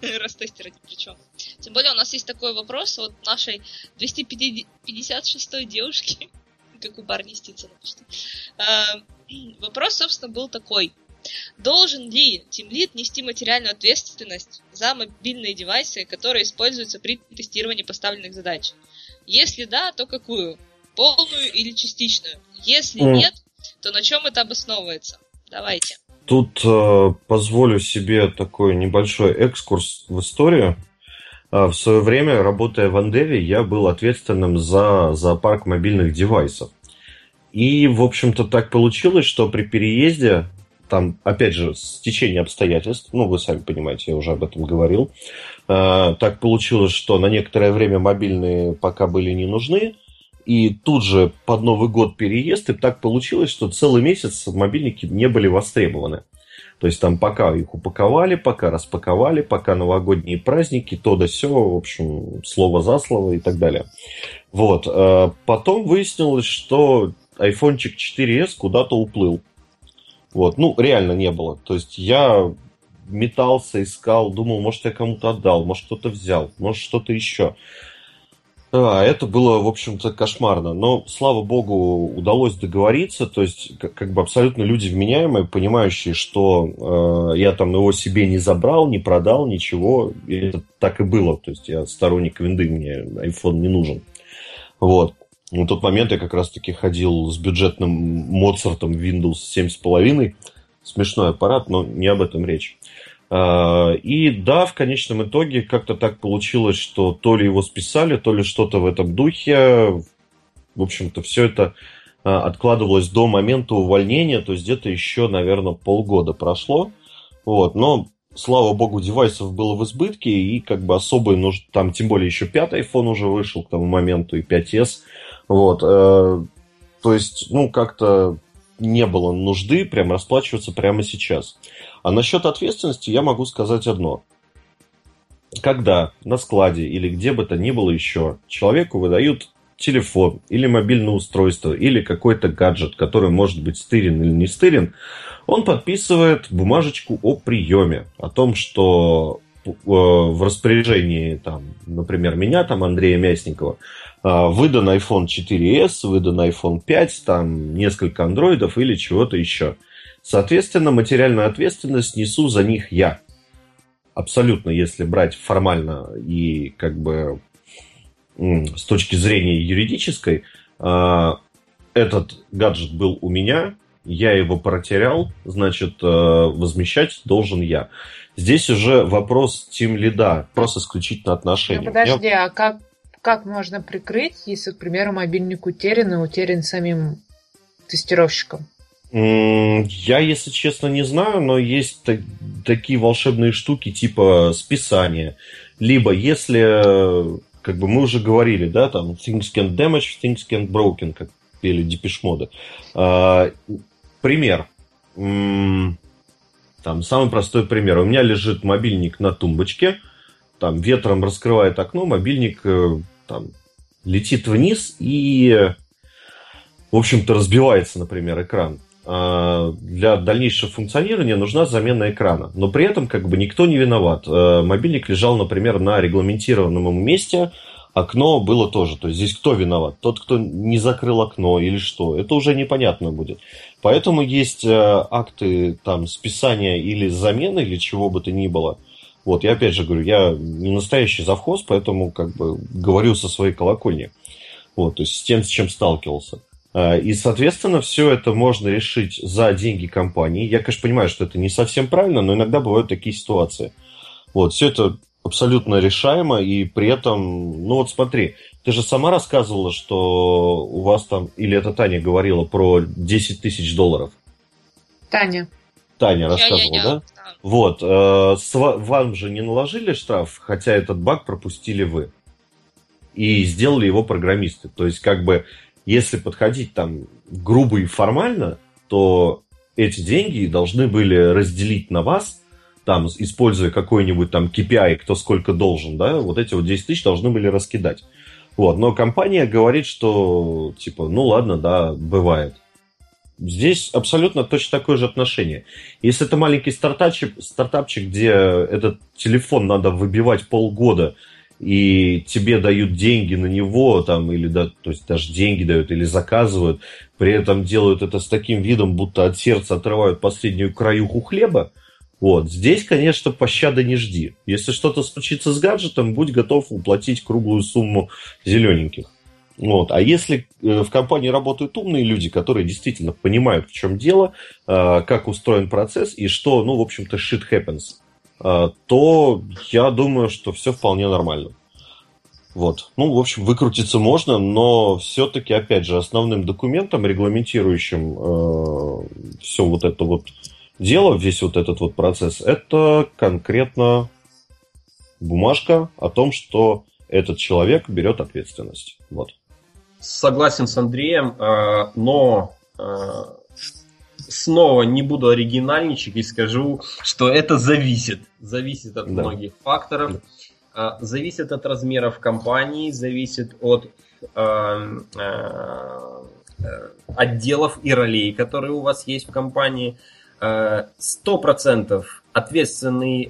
<laughs> раз тестеры ни при чем. Тем более у нас есть такой вопрос от нашей 256-й девушки, <laughs> как у Барни Стицена. А, <clears throat> вопрос, собственно, был такой. Должен ли TeamLead нести материальную ответственность за мобильные девайсы, которые используются при тестировании поставленных задач? Если да, то какую? Полную или частичную? Если mm. нет, то на чем это обосновывается? Давайте. Тут э, позволю себе такой небольшой экскурс в историю. Э, в свое время, работая в Андеве, я был ответственным за зоопарк мобильных девайсов. И, в общем-то, так получилось, что при переезде, там, опять же, с течением обстоятельств, ну, вы сами понимаете, я уже об этом говорил, э, так получилось, что на некоторое время мобильные пока были не нужны, и тут же под Новый год переезд, и так получилось, что целый месяц мобильники не были востребованы. То есть там пока их упаковали, пока распаковали, пока новогодние праздники, то да все, в общем, слово за слово и так далее. Вот. Э, потом выяснилось, что iPhone 4s куда-то уплыл. Вот. Ну, реально не было. То есть я метался, искал, думал, может, я кому-то отдал, может, кто-то взял, может, что-то еще. Да, это было, в общем-то, кошмарно. Но, слава богу, удалось договориться. То есть, как, как бы абсолютно люди вменяемые, понимающие, что э, я там его себе не забрал, не продал, ничего. И это так и было. То есть, я сторонник винды, мне iPhone не нужен. Вот. На тот момент я как раз-таки ходил с бюджетным Моцартом Windows 7.5. Смешной аппарат, но не об этом речь. А, и да, в конечном итоге как-то так получилось, что то ли его списали, то ли что-то в этом духе. В общем-то, все это а, откладывалось до момента увольнения, то есть где-то еще, наверное, полгода прошло. Вот, но слава богу, девайсов было в избытке, и как бы особой нужды, там, тем более еще пятый iPhone уже вышел к тому моменту, и 5s. Вот, э, то есть, ну, как-то не было нужды прям расплачиваться прямо сейчас. А насчет ответственности я могу сказать одно. Когда на складе или где бы то ни было еще человеку выдают телефон или мобильное устройство или какой-то гаджет, который может быть стырен или не стырен, он подписывает бумажечку о приеме, о том, что э, в распоряжении, там, например, меня, там, Андрея Мясникова, выдан iPhone 4s, выдан iPhone 5, там несколько андроидов или чего-то еще. Соответственно, материальную ответственность несу за них я. Абсолютно, если брать формально и как бы с точки зрения юридической, а, этот гаджет был у меня, я его потерял, значит, э, возмещать должен я. Здесь уже вопрос тим лида, просто исключительно отношения. Ну, подожди, я... а как, как можно прикрыть, если, к примеру, мобильник утерян и утерян самим тестировщиком? Я, если честно, не знаю, но есть так, такие волшебные штуки типа списания. Либо если, как бы мы уже говорили, да, там things can damage, things can broken, как пели депешмоды. А, пример. Там самый простой пример. У меня лежит мобильник на тумбочке, там ветром раскрывает окно, мобильник э, там, летит вниз и, в общем-то, разбивается, например, экран. э, для дальнейшего функционирования нужна замена экрана. Но при этом как бы никто не виноват. Э, мобильник лежал, например, на регламентированном месте, окно было тоже. То есть здесь кто виноват? Тот, кто не закрыл окно или что? Это уже непонятно будет. Поэтому есть э, акты там списания или замены, или чего бы то ни было. Вот, я опять же говорю, я не настоящий завхоз, поэтому как бы говорю со своей колокольни. Вот, то есть с тем, с чем сталкивался. А, и, соответственно, все это можно решить за деньги компании. Я, конечно, понимаю, что это не совсем правильно, но иногда бывают такие ситуации. Вот, все это абсолютно решаемо, и при этом, ну вот смотри, ты же сама рассказывала, что у вас там, или это Таня говорила про 10 тысяч долларов. Таня. Таня рассказывала, да? Вот, э, вам же не наложили штраф, хотя этот баг пропустили вы. И сделали его программисты. То есть, как бы, если подходить там грубо и формально, то эти деньги должны были разделить на вас, там, используя какой-нибудь там KPI, кто сколько должен, да, вот эти вот 10 тысяч должны были раскидать. Вот, но компания говорит, что, типа, ну ладно, да, бывает. Здесь абсолютно точно такое же отношение. Если это маленький стартапчик, стартапчик, где этот телефон надо выбивать полгода, и тебе дают деньги на него, там, или да, то есть даже деньги дают, или заказывают, при этом делают это с таким видом, будто от сердца отрывают последнюю краюху хлеба, вот. Здесь, конечно, пощады не жди. Если что-то случится с гаджетом, будь готов уплатить круглую сумму зелененьких. Вот. А если э, в компании работают умные люди, которые действительно понимают, в чем дело, э, как устроен процесс и что, ну, в общем-то, shit happens, э, то я думаю, что все вполне нормально. Вот. Ну, в общем, выкрутиться можно, но все-таки, опять же, основным документом, регламентирующим э, все вот это вот дело, весь вот этот вот процесс, это конкретно бумажка о том, что этот человек берет ответственность. Вот. Согласен с Андреем, э, но э, снова не буду оригинальничать и скажу, что это зависит. Зависит от да. многих факторов. Да. Э, зависит от размеров компании, зависит от отделов и ролей, которые у вас есть в компании. Сто процентов ответственный,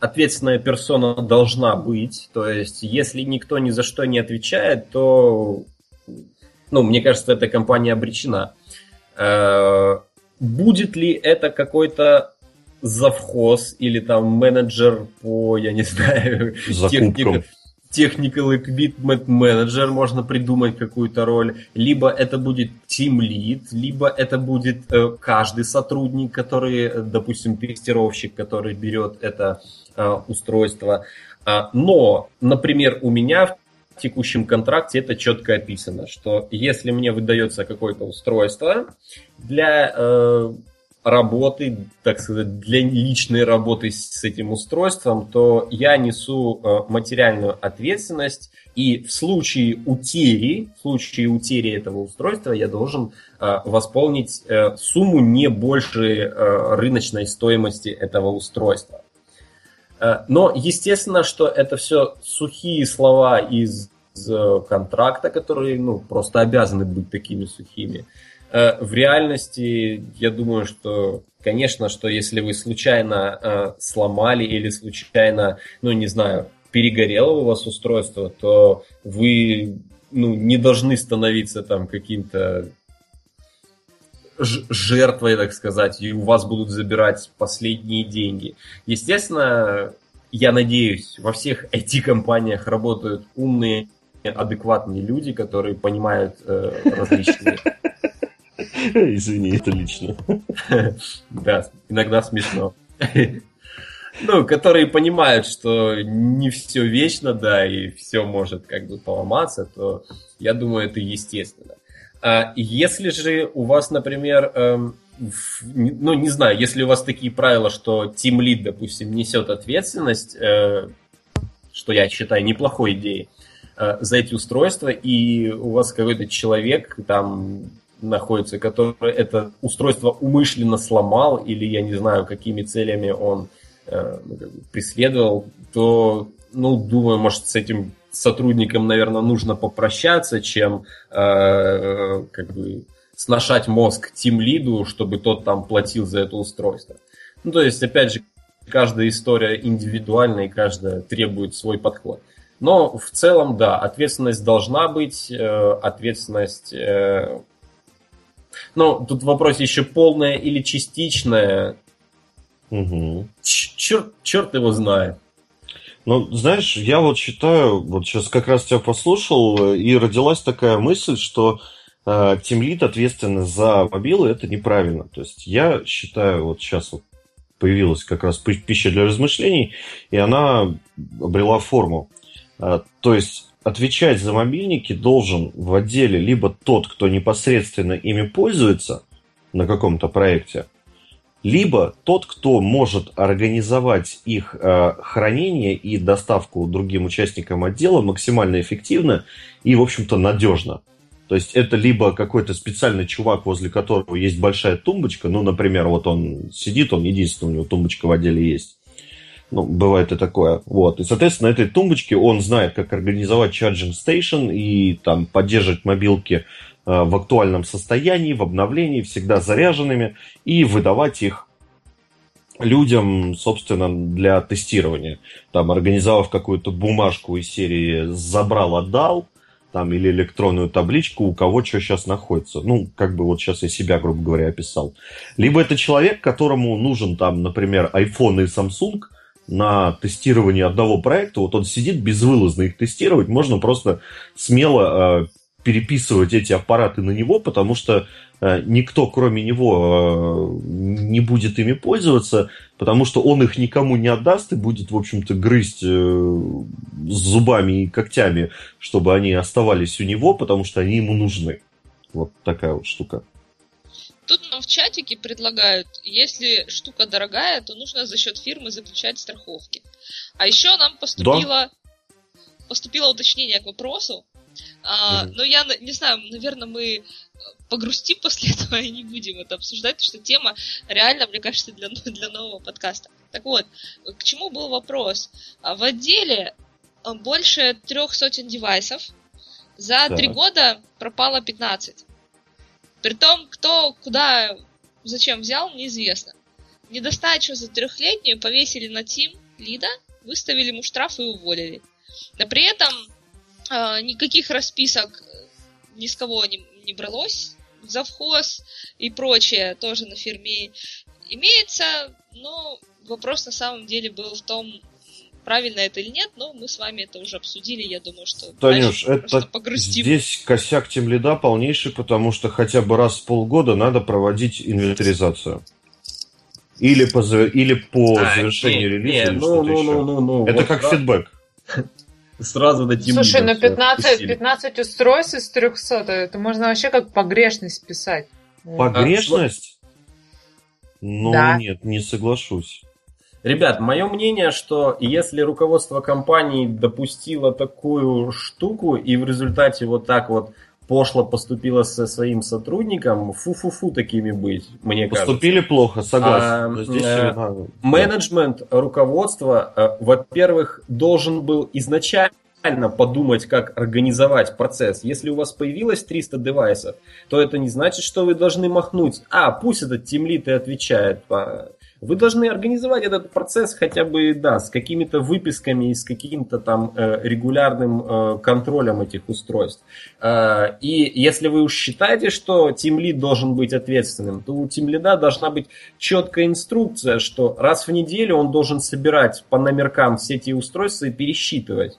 ответственная персона должна быть. То есть, если никто ни за что не отвечает, то ну, мне кажется, эта компания обречена. Э, будет ли это какой-то завхоз или там менеджер по, я не <laughs> знаю, техникам? technical equipment manager, можно придумать какую-то роль, либо это будет team lead, либо это будет э, каждый сотрудник, который, допустим, тестировщик, который берет это э, устройство. А, но, например, у меня в текущем контракте это четко описано, что если мне выдается какое-то устройство для э, работы, так сказать, для личной работы с этим устройством, то я несу э, материальную ответственность, и в случае утери, в случае утери этого устройства я должен э, восполнить э, сумму не больше э, рыночной стоимости этого устройства. Э, но естественно, что это все сухие слова из э, контракта, которые ну, просто обязаны быть такими сухими. Э, в реальности, я думаю, что, конечно, что если вы случайно сломали или случайно, ну не знаю, перегорело у вас устройство, то вы ну, не должны становиться там каким-то жертвой, так сказать, и у вас будут забирать последние деньги. Естественно, я надеюсь, во всех IT-компаниях работают умные, адекватные люди, которые понимают э, различные... <laughs> Извини, это лично. <laughs> Да, иногда смешно. <laughs> Ну, которые понимают, что не все вечно, да, и все может как бы поломаться, то я думаю, это естественно. А если же у вас, например, эм, ну, не знаю, если у вас такие правила, что Team Lead, допустим, несет ответственность, э, что я считаю неплохой идеей, э, за эти устройства, и у вас какой-то человек там находится, который это устройство умышленно сломал, или я не знаю, какими целями он э, ну, преследовал, то, ну, думаю, может, с этим сотрудникам, наверное, нужно попрощаться, чем э, как бы сношать мозг тимлиду, чтобы тот там платил за это устройство. Ну, то есть, опять же, каждая история индивидуальна и каждая требует свой подход. Но в целом, да, ответственность должна быть, э, ответственность... Э, ну, тут вопрос еще полная или частичная. Угу. Черт, черт его знает. Ну, знаешь, я вот считаю, вот сейчас как раз тебя послушал, и родилась такая мысль, что э, тимлит ответственность за мобилы это неправильно. То есть я считаю, вот сейчас вот появилась как раз пища для размышлений, и она обрела форму. Э, то есть отвечать за мобильники должен в отделе либо тот, кто непосредственно ими пользуется на каком-то проекте, либо тот, кто может организовать их э, хранение и доставку другим участникам отдела максимально эффективно и, в общем-то, надежно. То есть это либо какой-то специальный чувак, возле которого есть большая тумбочка, ну, например, вот он сидит, он единственный, у него тумбочка в отделе есть. Ну, бывает и такое. Вот. И, соответственно, этой тумбочке он знает, как организовать charging station и там поддерживать мобилки в актуальном состоянии, в обновлении, всегда заряженными, и выдавать их людям, собственно, для тестирования. Там, организовав какую-то бумажку из серии «забрал, отдал», там, или электронную табличку, у кого что сейчас находится. Ну, как бы вот сейчас я себя, грубо говоря, описал. Либо это человек, которому нужен, там, например, iPhone и Samsung на тестирование одного проекта, вот он сидит безвылазно их тестировать, можно просто смело э, переписывать эти аппараты на него, потому что э, никто, кроме него, э, не будет ими пользоваться, потому что он их никому не отдаст и будет, в общем-то, грызть э, зубами и когтями, чтобы они оставались у него, потому что они ему нужны. Вот такая вот штука. Тут нам в чатике предлагают, если штука дорогая, то нужно за счет фирмы заключать страховки. А еще нам поступило, да? поступило уточнение к вопросу, а, но я не знаю, наверное, мы погрустим <laughs> после этого и не будем это обсуждать, потому что тема реально, мне кажется, для, <laughs> для нового подкаста. Так вот, к чему был вопрос? А, в отделе а, больше трех сотен девайсов. За три года пропало 15. Притом, кто куда, зачем взял, неизвестно. Недостачу за трехлетнюю повесили на Тим Лида, выставили ему штраф и уволили. Но при этом э, никаких расписок ни с кого не, не бралось. Завхоз и прочее тоже на фирме имеется, но вопрос на самом деле был в том, правильно это или нет, но мы с вами это уже обсудили, я думаю, что Танюш, это погрустим. здесь косяк тем лида полнейший, потому что хотя бы раз в полгода надо проводить инвентаризацию. Или по, или по а, завершению не, релиза, не, или ну, ну, ну, ну, ну, Это вот как да. фидбэк <laughs> сразу на Team Слушай, ну 15, 15 устройств из 300, это можно вообще как погрешность писать. Погрешность? Ну, да. нет, не соглашусь. Ребят, мое мнение, что если руководство компании допустило такую штуку и в результате вот так вот пошло поступило со своим сотрудником, фу-фу-фу такими быть, мне кажется. Поступили плохо, согласен. А, Здесь э, менеджмент, руководство, э, во-первых, должен был изначально подумать, как организовать процесс. Если у вас появилось 300 девайсов, то это не значит, что вы должны махнуть. А, пусть этот тимлит и отвечает вы должны организовать этот процесс хотя бы, да, с какими-то выписками и с каким-то там э, регулярным э, контролем этих устройств. Э, и если вы уж считаете, что тимлид должен быть ответственным, то у тимлида должна быть четкая инструкция, что раз в неделю он должен собирать по номеркам все эти устройства и пересчитывать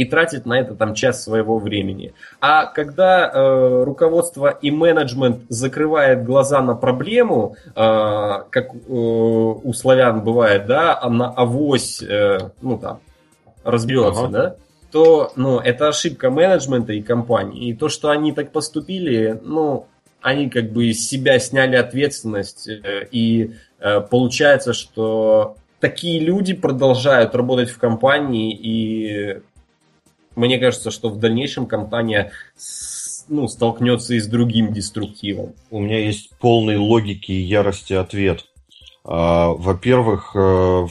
и тратит на это там час своего времени. А когда э, руководство и менеджмент закрывает глаза на проблему, э, как э, у славян бывает, да, а на авось, э, ну там, разберется, ага. да, то, ну, это ошибка менеджмента и компании. И то, что они так поступили, ну, они как бы из себя сняли ответственность, э, и э, получается, что такие люди продолжают работать в компании и мне кажется, что в дальнейшем компания ну, столкнется и с другим деструктивом. У меня есть полный логики и ярости ответ. А, во-первых, э,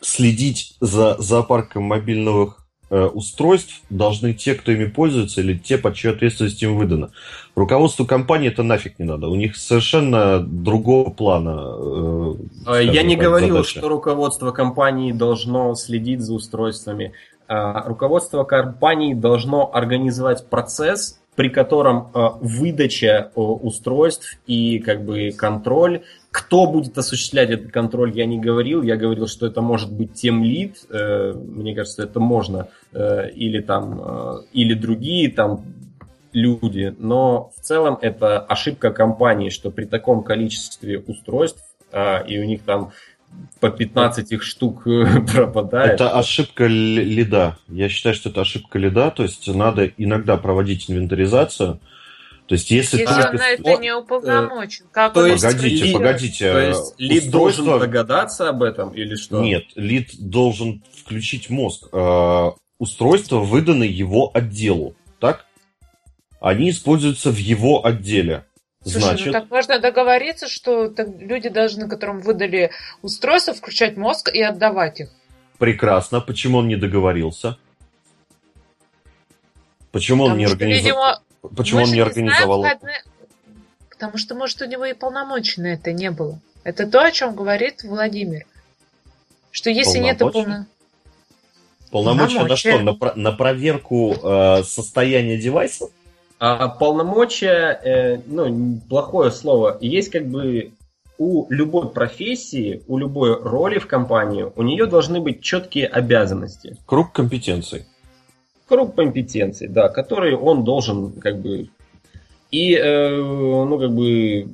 следить за зоопарком мобильных э, устройств должны те, кто ими пользуется, или те, под чью ответственность им выдано. Руководству компании это нафиг не надо. У них совершенно другого плана. Э, Я не говорил, задача. что руководство компании должно следить за устройствами. Э, руководство компании должно организовать процесс, при котором э, выдача э, устройств и как бы контроль кто будет осуществлять этот контроль, я не говорил. Я говорил, что это может быть тем лид. Мне кажется, это можно. Или там, или другие там люди. Но в целом это ошибка компании, что при таком количестве устройств, и у них там по 15 их штук <laughs> пропадает. Это ошибка лида. Я считаю, что это ошибка лида. То есть надо иногда проводить инвентаризацию то есть, если, если только... он на это не уполномочен, как то есть, Погодите, лид, погодите. То есть, лид устройство... должен догадаться об этом или что? Нет, лид должен включить мозг. Э, устройство выдано его отделу, так? Они используются в его отделе. Слушай, ну Значит... ну так можно договориться, что люди должны, которым выдали устройство, включать мозг и отдавать их. Прекрасно. Почему он не договорился? Почему Потому он не организовал? Почему он не организовал это? Потому что, может, у него и полномочий это не было. Это то, о чем говорит Владимир. Что если нет полно... Полномочия, полномочия на что? На, на проверку э, состояния девайса? А, полномочия, э, ну, плохое слово. Есть как бы у любой профессии, у любой роли в компании, у нее должны быть четкие обязанности. Круг компетенций круг компетенций, да, который он должен как бы и э, ну как бы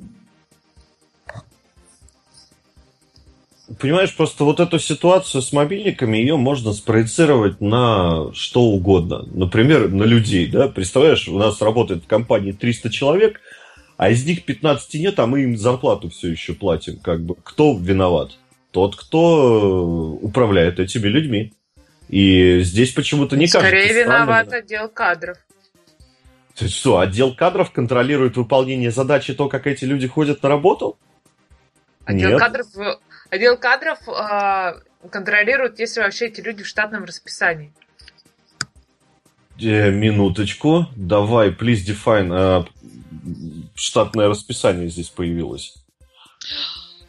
Понимаешь, просто вот эту ситуацию с мобильниками, ее можно спроецировать на что угодно. Например, на людей, да? Представляешь, у нас работает в компании 300 человек, а из них 15 нет, а мы им зарплату все еще платим. Как бы кто виноват? Тот, кто управляет этими людьми. И здесь почему-то не Скорее кажется Скорее виноват отдел кадров. То есть что, отдел кадров контролирует выполнение задачи, то, как эти люди ходят на работу? Отдел Нет. кадров, отдел кадров э, контролирует, если вообще эти люди в штатном расписании. Э, минуточку. Давай, please define. Э, штатное расписание здесь появилось.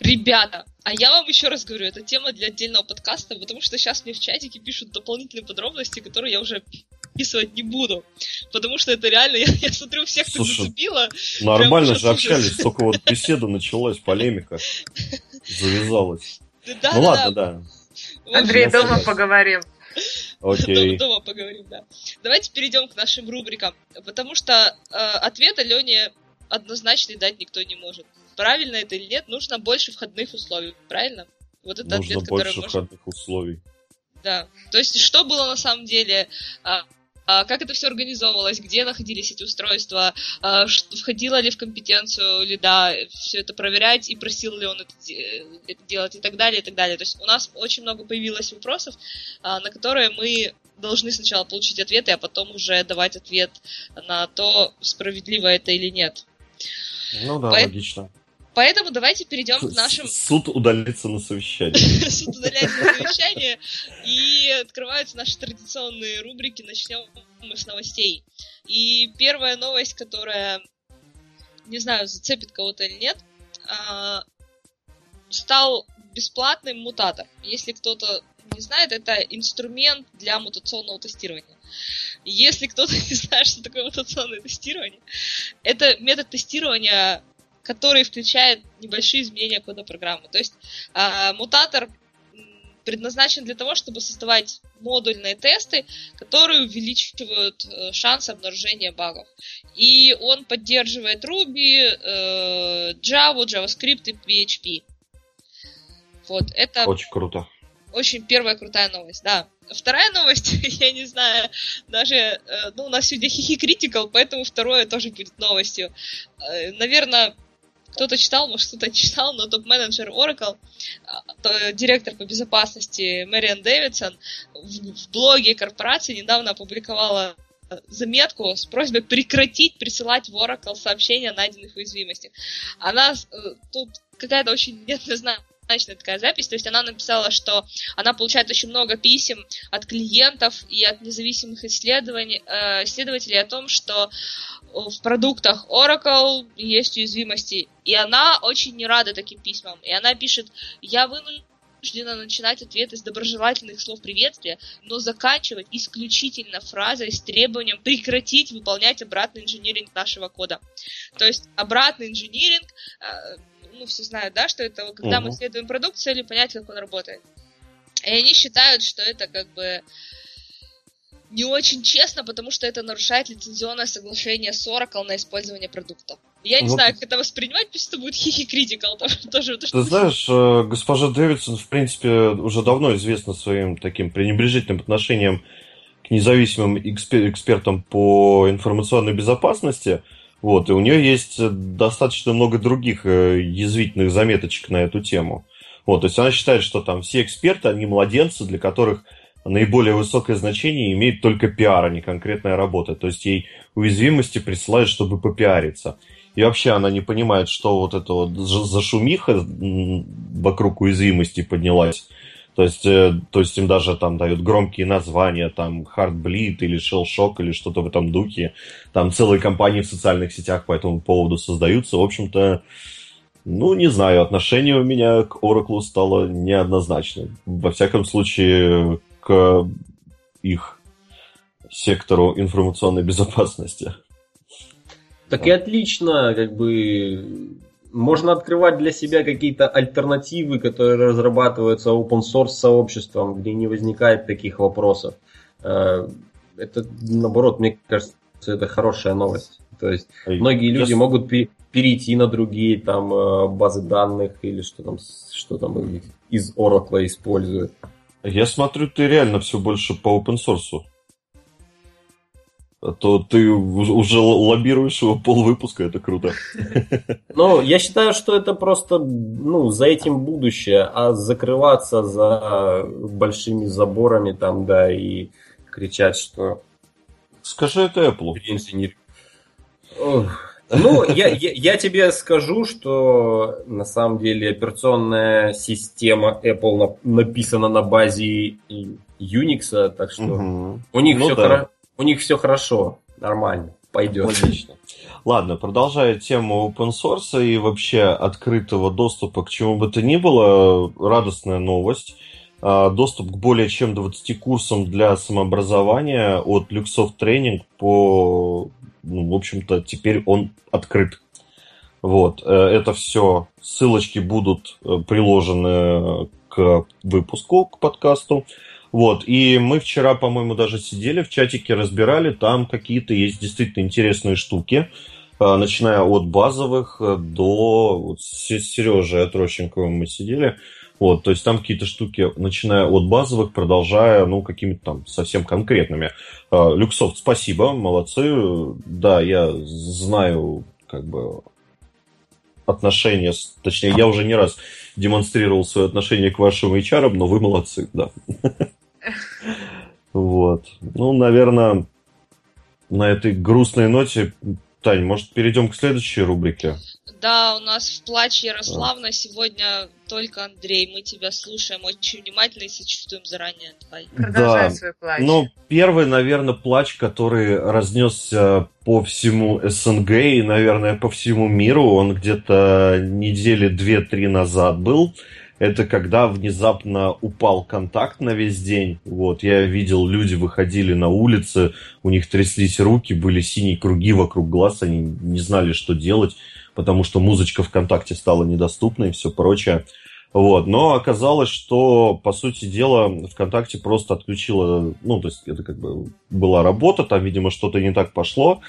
Ребята, а я вам еще раз говорю, это тема для отдельного подкаста, потому что сейчас мне в чатике пишут дополнительные подробности, которые я уже описывать не буду. Потому что это реально, <laughs> я, я смотрю, всех так зацепило. Нормально же общались, только вот <laughs> беседа началась, полемика завязалась. Да, ну да, ладно, да. да. Андрей, дома согласен. поговорим. Окей. Дома, дома поговорим, да. Давайте перейдем к нашим рубрикам, потому что э, ответа Лене однозначный дать никто не может правильно это или нет, нужно больше входных условий, правильно? Вот это нужно ответ, больше который входных может... условий. Да. То есть, что было на самом деле, а, как это все организовывалось, где находились эти устройства, а, входило ли в компетенцию ли да, все это проверять и просил ли он это, это делать и так далее, и так далее. То есть у нас очень много появилось вопросов, а, на которые мы должны сначала получить ответы, а потом уже давать ответ на то, справедливо это или нет. Ну да, По... логично. Поэтому давайте перейдем к нашим... Суд удалится на совещание. <laughs> Суд удаляется на совещание, и открываются наши традиционные рубрики. Начнем мы с новостей. И первая новость, которая, не знаю, зацепит кого-то или нет, а, стал бесплатным мутатор. Если кто-то не знает, это инструмент для мутационного тестирования. Если кто-то <laughs> не знает, что такое мутационное тестирование, это метод тестирования который включает небольшие изменения кода программы. То есть э, мутатор предназначен для того, чтобы создавать модульные тесты, которые увеличивают э, шанс обнаружения багов. И он поддерживает Ruby, э, Java, JavaScript и PHP. Вот, это... Очень круто. Очень первая крутая новость, да. Вторая новость, <laughs> я не знаю, даже, э, ну, у нас сегодня хихи критикал, поэтому второе тоже будет новостью. Э, наверное, кто-то читал, может кто-то читал, но топ-менеджер Oracle, а, директор по безопасности Мэриан Дэвидсон в блоге корпорации недавно опубликовала заметку с просьбой прекратить присылать в Oracle сообщения о найденных уязвимостях. Она э, тут какая-то очень неоднозначная неоднозначная такая запись. То есть она написала, что она получает очень много писем от клиентов и от независимых исследований, э, исследователей о том, что в продуктах Oracle есть уязвимости. И она очень не рада таким письмам. И она пишет, я вынуждена начинать ответы с доброжелательных слов приветствия, но заканчивать исключительно фразой с требованием прекратить выполнять обратный инжиниринг нашего кода. То есть обратный инжиниринг, э, ну все знают, да, что это когда угу. мы исследуем продукт с целью понять, как он работает. И они считают, что это как бы не очень честно, потому что это нарушает лицензионное соглашение с Oracle на использование продукта. Я не вот. знаю, как это воспринимать, пусть это будет хихи критикал <laughs> тоже. Ты что... знаешь, э, госпожа Дэвидсон, в принципе, уже давно известна своим таким пренебрежительным отношением к независимым экспертам по информационной безопасности. Вот, и у нее есть достаточно много других э, язвительных заметочек на эту тему. Вот, то есть она считает, что там все эксперты, они младенцы, для которых наиболее высокое значение имеет только пиар, а не конкретная работа. То есть ей уязвимости присылают, чтобы попиариться. И вообще она не понимает, что вот это вот зашумиха вокруг уязвимости поднялась. То есть, э, то есть им даже там дают громкие названия, там Heartbleed или Shell или что-то в этом духе. Там целые компании в социальных сетях по этому поводу создаются. В общем-то, ну, не знаю, отношение у меня к Oracle стало неоднозначным. Во всяком случае, к их сектору информационной безопасности. Так и отлично, как бы можно открывать для себя какие-то альтернативы, которые разрабатываются open source сообществом, где не возникает таких вопросов. Э, это, наоборот, мне кажется, это хорошая новость. То есть многие люди могут перейти на другие там э, базы данных или что там, что там из Oracle используют. Я смотрю, ты реально все больше по open source. А то ты уже лоббируешь его пол выпуска, это круто. <laughs> Ну, я считаю, что это просто, ну, за этим будущее, а закрываться за большими заборами там, да, и кричать, что... Скажи это Apple. Ну, я, я, я тебе скажу, что на самом деле операционная система Apple на, написана на базе Unix, так что угу. у, них ну, все да. хоро, у них все хорошо, нормально, пойдет. Отлично. Ладно, продолжая тему open source и вообще открытого доступа к чему бы то ни было, радостная новость. А, доступ к более чем 20 курсам для самообразования от Luxoft Training по ну, в общем-то, теперь он открыт. Вот, э, это все, ссылочки будут э, приложены к выпуску, к подкасту. Вот, и мы вчера, по-моему, даже сидели в чатике, разбирали, там какие-то есть действительно интересные штуки, э, начиная от базовых до вот, с Сережей Отрощенковым мы сидели, вот, то есть там какие-то штуки, начиная от базовых, продолжая, ну, какими-то там совсем конкретными. А, Люксофт, спасибо, молодцы. Да, я знаю, как бы, отношения, точнее, я уже не раз демонстрировал свое отношение к вашим HR, но вы молодцы, да. <laughs> Вот. Ну, наверное, на этой грустной ноте, Тань, может, перейдем к следующей рубрике? Да, у нас в плач Ярославна сегодня только Андрей. Мы тебя слушаем очень внимательно и сочувствуем заранее. Давай. Продолжай да. свой плач. Ну, первый, наверное, плач, который разнесся по всему СНГ и, наверное, по всему миру. Он где-то недели две-три назад был. Это когда внезапно упал контакт на весь день. Вот, я видел, люди выходили на улицы, у них тряслись руки, были синие круги вокруг глаз, они не знали, что делать потому что музычка ВКонтакте стала недоступной и все прочее. Вот. Но оказалось, что, по сути дела, ВКонтакте просто отключила, ну, то есть это как бы была работа, там, видимо, что-то не так пошло,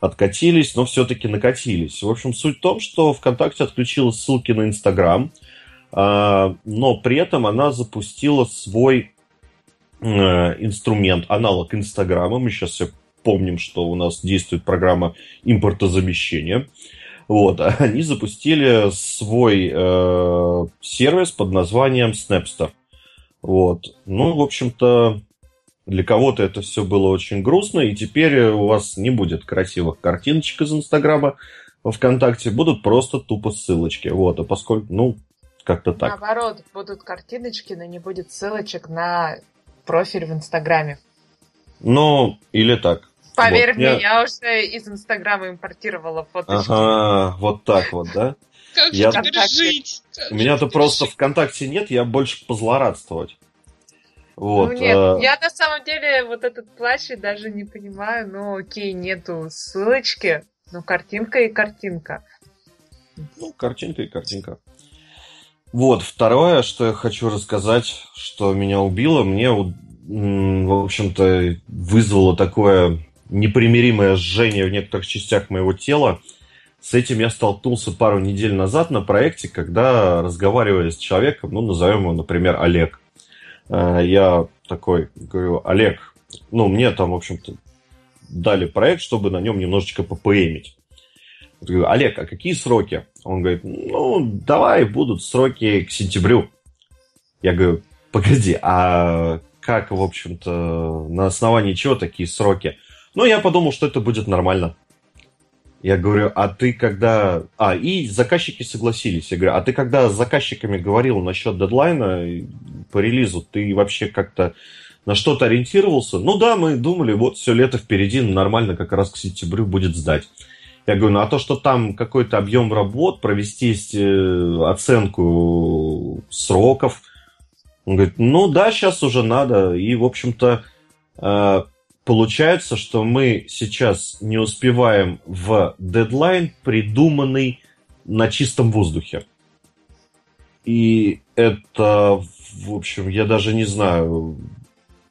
откатились, но все-таки накатились. В общем, суть в том, что ВКонтакте отключила ссылки на Инстаграм, а, но при этом она запустила свой э, инструмент, аналог Инстаграма. Мы сейчас все помним, что у нас действует программа импортозамещения. Вот, <laughs> они запустили свой э, сервис под названием Snapster. Вот. Ну, в общем-то, для кого-то это все было очень грустно, и теперь у вас не будет красивых картиночек из Инстаграма во ВКонтакте, будут просто тупо ссылочки. Вот, а поскольку, ну, Как-то так. Наоборот, будут картиночки, но не будет ссылочек на профиль в Инстаграме. Ну, или так. Поверь Вот, мне, я- я уже из Инстаграма импортировала фоточки. Ага, вот так вот, да? Как Я- же теперь жить? Меня-то просто? ВКонтакте нет, я больше позлорадствовать. Вот. ну нет, э, я на самом деле вот этот плащ даже не понимаю, ну окей, нету ссылочки, ну картинка и картинка. Ну, картинка и картинка. Вот, второе, что я хочу рассказать, что меня убило, мне, в общем-то, вызвало такое непримиримое жжение в некоторых частях моего тела. С этим я столкнулся пару недель назад на проекте, когда разговаривая с человеком, ну, назовем его, например, Олег. Э, Я такой говорю, Олег, ну, мне там, в общем-то, дали проект, чтобы на нем немножечко попоэмить. Я говорю, Олег, а какие сроки? Он говорит, ну, давай, будут сроки к сентябрю. Я говорю, погоди, а как, в общем-то, на основании чего такие сроки? Ну, я подумал, что это будет нормально. Я говорю, а ты когда... А, и заказчики согласились. Я говорю, а ты когда с заказчиками говорил насчет дедлайна по релизу, ты вообще как-то на что-то ориентировался? Ну да, мы думали, вот все лето впереди, нормально как раз к сентябрю будет сдать. Я говорю, ну а то, что там какой-то объем работ, провести э, оценку сроков. Он говорит, ну да, сейчас уже надо. И, в общем-то, э, получается, что мы сейчас не успеваем в дедлайн, придуманный на чистом воздухе. И это, в общем, я даже не знаю.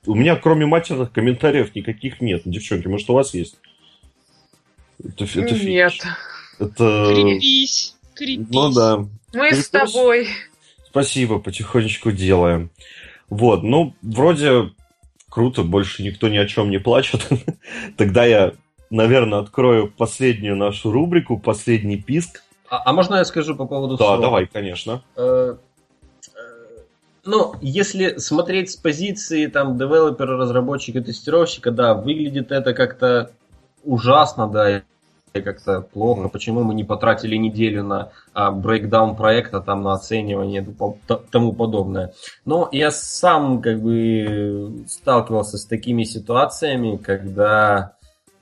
У меня, кроме матерных комментариев, никаких нет. Девчонки, может, у вас есть? Это, это Нет. Это... Крепись, крепись. Ну да. Мы с Крепись. тобой. Спасибо, потихонечку делаем. Вот, ну, вроде круто, больше никто ни о чем не плачет. <laughs> Тогда я, наверное, открою последнюю нашу рубрику, последний писк. А, а можно я скажу по поводу Да, срока? давай, конечно. Э, э, Ну, если смотреть с позиции там девелопера, разработчика, тестировщика, да, выглядит это как-то ужасно, да, как-то плохо. Мгм. Почему мы не потратили неделю на а, брейкдаун проекта, там на оценивание тому подобное. Но я сам как бы сталкивался с такими ситуациями, когда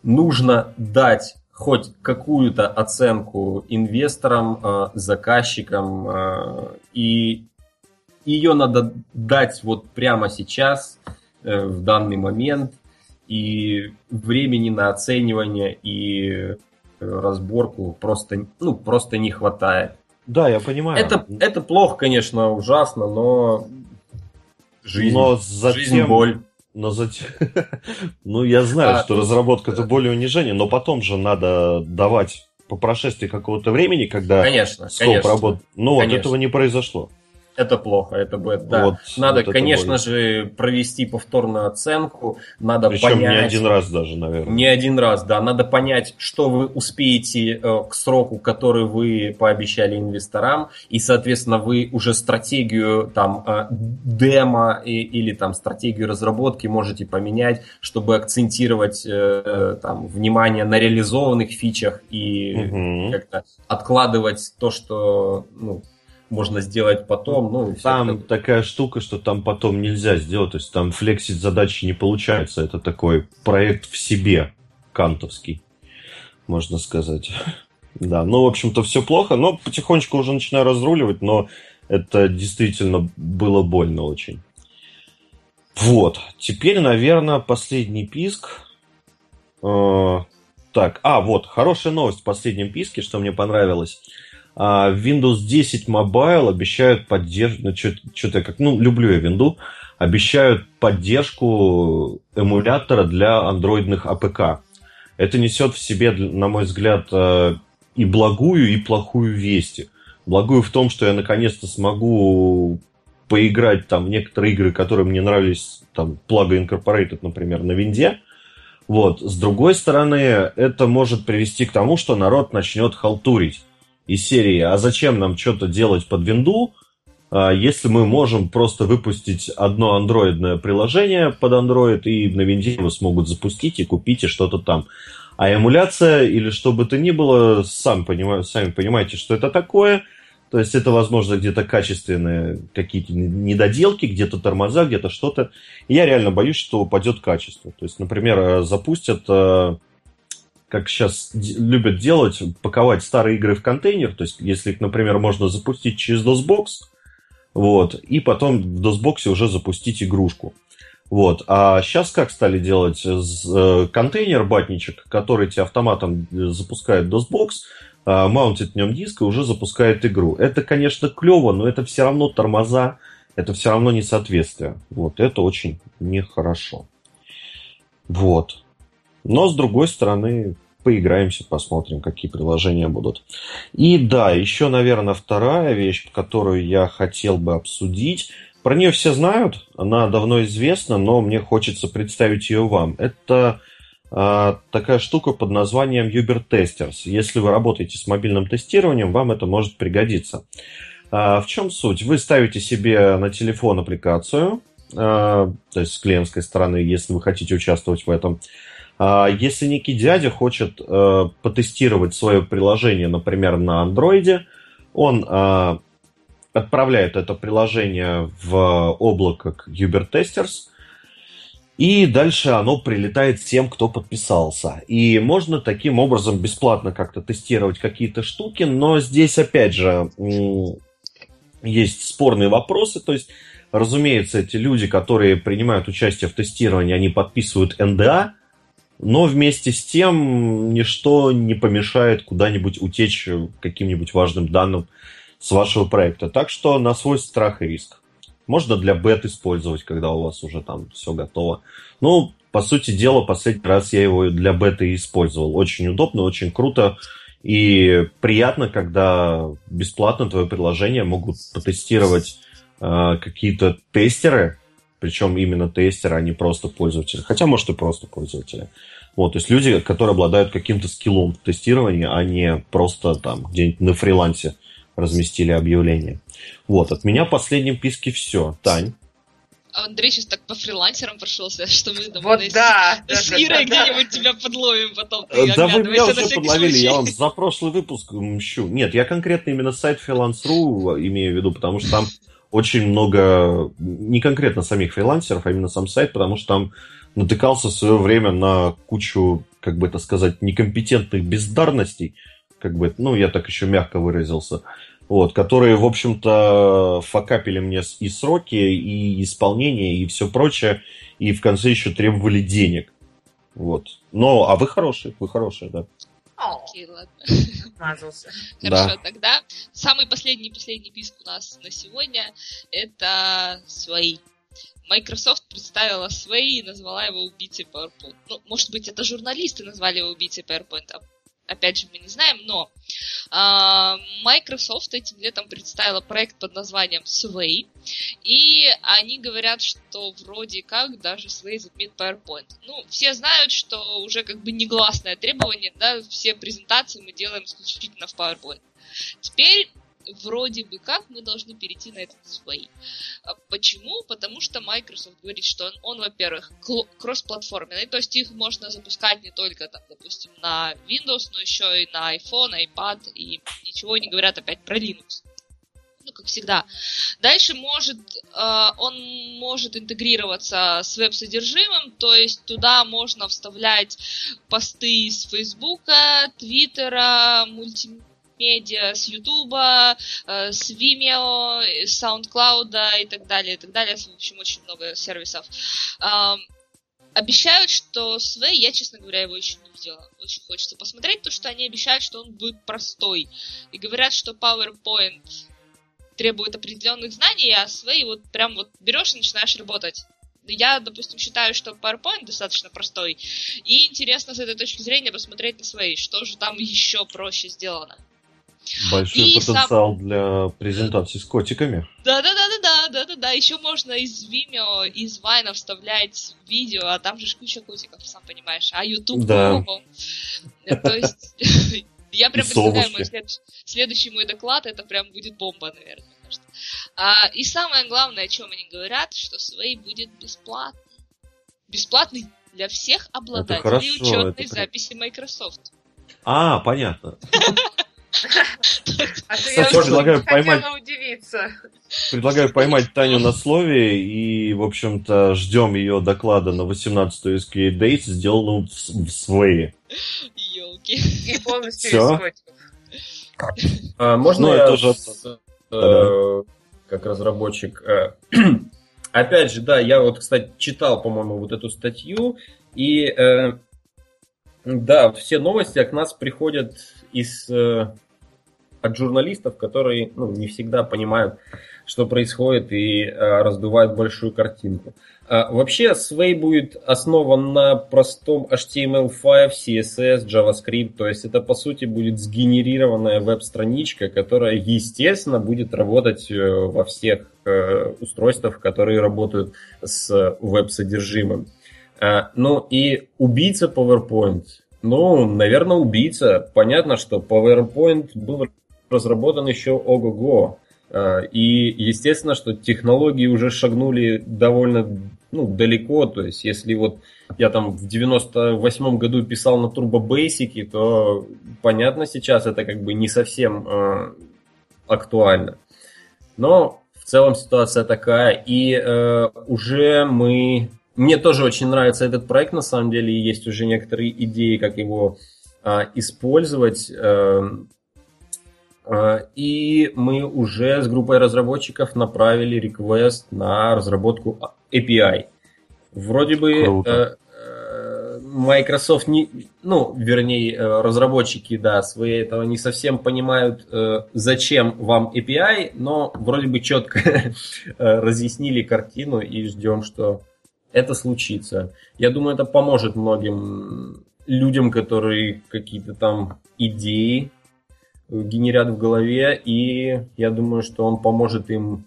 нужно дать хоть какую-то оценку инвесторам, э, заказчикам, э, и ее надо дать вот прямо сейчас, э, в данный момент, и времени на оценивание и разборку просто, ну, просто не хватает. Да, я понимаю. Это, это плохо, конечно, ужасно, но жизнь, Но затем... жизнь боль. Но затем... <laughs> ну, я знаю, А, что разработка это более унижение, но потом же надо давать по прошествии какого-то времени, когда Конечно, скоп конечно. работ... Ну, вот Конечно. этого не произошло. Это плохо, это будет, да. Вот, надо, вот конечно боль. же, провести повторную оценку, надо Причем понять... не один раз даже, наверное. Не один раз, да. Надо понять, что вы успеете э, к сроку, который вы пообещали инвесторам, и, соответственно, вы уже стратегию там э, демо и- или там стратегию разработки можете поменять, чтобы акцентировать э, там внимание на реализованных фичах и Мгм. как-то откладывать то, что ну, можно сделать потом. Ну, Там такое. такая штука, что там потом нельзя сделать, то есть там флексить задачи не получается. Это такой проект в себе, кантовский, можно сказать. <laughs> Да, ну, в общем-то, все плохо, но потихонечку уже начинаю разруливать, но это действительно было больно очень. Вот, теперь, наверное, последний писк. Э, Так, а, вот, хорошая новость в последнем писке, что мне понравилось. А, Windows 10 Mobile обещают поддержку, ну, что-то как, ну, люблю я Windows, обещают поддержку эмулятора для андроидных APK. Это несет в себе, на мой взгляд, э, и благую, и плохую вести. Благую в том, что я наконец-то смогу поиграть там в некоторые игры, которые мне нравились, там, Plague Incorporated, например, на винде. Вот. С другой стороны, это может привести к тому, что народ начнет халтурить из серии «А зачем нам что-то делать под винду, а, если мы можем просто выпустить одно андроидное приложение под Android, и на винде его смогут запустить и купить и что-то там». А эмуляция или что бы то ни было, сам понимаю, сами понимаете, что это такое. То есть это, возможно, где-то качественные какие-то недоделки, где-то тормоза, где-то что-то. Я реально боюсь, что упадет качество. То есть, например, запустят, э, как сейчас любят делать, паковать старые игры в контейнер. То есть, если их, например, можно запустить через DOSBox, вот, и потом в DOSBox уже запустить игрушку. Вот. А сейчас как стали делать? Э, контейнер батничек, который тебе автоматом запускает DOSBox, а, маунтит в нем диск и уже запускает игру. Это, конечно, клево, но это все равно тормоза, это все равно несоответствие. Вот это очень нехорошо. Вот. Но, с другой стороны, поиграемся, посмотрим, какие приложения будут. И да, еще, наверное, вторая вещь, которую я хотел бы обсудить. Про нее все знают, она давно известна, но мне хочется представить ее вам. Это а, такая штука под названием Uber Testers. Если вы работаете с мобильным тестированием, вам это может пригодиться. А, в чем суть? Вы ставите себе на телефон аппликацию, а, то есть с клиентской стороны, если вы хотите участвовать в этом. Если некий дядя хочет потестировать свое приложение, например, на андроиде, он отправляет это приложение в облако к Uber Testers – и дальше оно прилетает тем, кто подписался. И можно таким образом бесплатно как-то тестировать какие-то штуки, но здесь, опять же, есть спорные вопросы. То есть, разумеется, эти люди, которые принимают участие в тестировании, они подписывают НДА, но вместе с тем ничто не помешает куда-нибудь утечь каким-нибудь важным данным с вашего проекта. Так что на свой страх и риск. Можно для бет использовать, когда у вас уже там все готово. Ну, по сути дела, последний раз я его для бета использовал. Очень удобно, очень круто. И приятно, когда бесплатно твое приложение могут потестировать э, какие-то тестеры, причем именно тестеры, а не просто пользователи. Хотя, может, и просто пользователи. Вот, то есть люди, которые обладают каким-то скиллом в тестировании, а не просто там где-нибудь на фрилансе разместили объявление. Вот, от меня в последнем писке все. Тань. А Андрей сейчас так по фрилансерам прошелся, что мы там вот да, с да, Ирой да, где-нибудь да. тебя подловим потом. Да вы меня уже подловили, случай. я вам за прошлый выпуск мщу. Нет, я конкретно именно сайт freelance.ru имею в виду, потому что там очень много, не конкретно самих фрилансеров, а именно сам сайт, потому что там натыкался в свое время на кучу, как бы это сказать, некомпетентных бездарностей, как бы, ну, я так еще мягко выразился, вот, которые, в общем-то, факапили мне и сроки, и исполнение, и все прочее, и в конце еще требовали денег. Вот. Но, а вы хорошие, вы хорошие, да. Окей, ладно. <laughs> Хорошо, да. тогда самый последний последний писк у нас на сегодня это свои. Microsoft представила свои и назвала его убийцей PowerPoint. Ну, может быть, это журналисты назвали его убийцей PowerPoint, а опять же, мы не знаем, но э, Microsoft этим летом представила проект под названием Sway, и они говорят, что вроде как даже Sway затмит PowerPoint. Ну, все знают, что уже как бы негласное требование, да, все презентации мы делаем исключительно в PowerPoint. Теперь вроде бы как мы должны перейти на этот свой. А почему? Потому что Microsoft говорит, что он, он во-первых, кроссплатформенный, то есть их можно запускать не только, там, допустим, на Windows, но еще и на iPhone, iPad, и ничего не говорят опять про Linux ну, как всегда. Дальше может, э, он может интегрироваться с веб-содержимым, то есть туда можно вставлять посты с Фейсбука, Твиттера, мультимедиа, медиа, с Ютуба, э, с Vimeo, с SoundCloud и так далее, и так далее. В общем, очень много сервисов. Обещают, что Sway, я, честно говоря, его еще не видела. Очень хочется посмотреть, то что они обещают, что он будет простой. И говорят, что PowerPoint требует определенных знаний, а Sway вот прям вот берешь и начинаешь работать. Я, допустим, считаю, что PowerPoint достаточно простой. И интересно с этой точки зрения посмотреть на Sway, что же там <laughs> еще проще сделано. Большой и потенциал сам... для презентации с котиками. Да, да, да, да, да, да, да, да. Еще можно из Vimeo, из Вайна вставлять видео, а там же куча котиков, сам понимаешь. А YouTube, да. Э, то есть <laughs> я прям представляю, мой следующий мой доклад, это прям будет бомба, наверное. А, и самое главное, о чем они говорят, что Sway будет бесплатный. Бесплатный для всех обладателей учетной записи Microsoft. А, понятно. <laughs> А то я предлагаю поймать- удивиться. Предлагаю поймать Таню на слове и, в общем-то, ждем ее доклада на 18-ю SQA Days, сделанную в, в Sway. Елки. И полностью исхотил. А, можно Ну, я это же- с- э, как разработчик? э, <clears throat> Опять же, да, я вот, кстати, читал, по-моему, вот эту статью, и э, да, все новости к нас приходят из э, от журналистов, которые ну, не всегда понимают, что происходит, и э, раздувают большую картинку. А, вообще, Sway будет основан на простом HTML5, CSS, JavaScript, то есть это, по сути, будет сгенерированная веб-страничка, которая, естественно, будет работать э, во всех э, устройствах, которые работают с веб-содержимым. А, Ну и убийца PowerPoint. Ну, наверное, убийца. Понятно, что PowerPoint был разработан еще ого-го. А, И естественно, что технологии уже шагнули довольно ну, далеко. То есть, если вот я там в 98 году писал на Turbo Basic, то понятно, сейчас это как бы не совсем э, актуально. Но в целом ситуация такая. И э, уже мы... Мне тоже очень нравится этот проект, на самом деле, и есть уже некоторые идеи, как его а, использовать. э, И мы уже с группой разработчиков направили реквест на разработку API. Вроде бы Круто. э, э, Microsoft не, ну, вернее, э, разработчики, да, свои этого не совсем понимают, зачем вам API, но вроде бы четко <laughs> разъяснили картину и ждем, что это случится. Я думаю, это поможет многим людям, которые какие-то там идеи генерят в голове, и я думаю, что он поможет им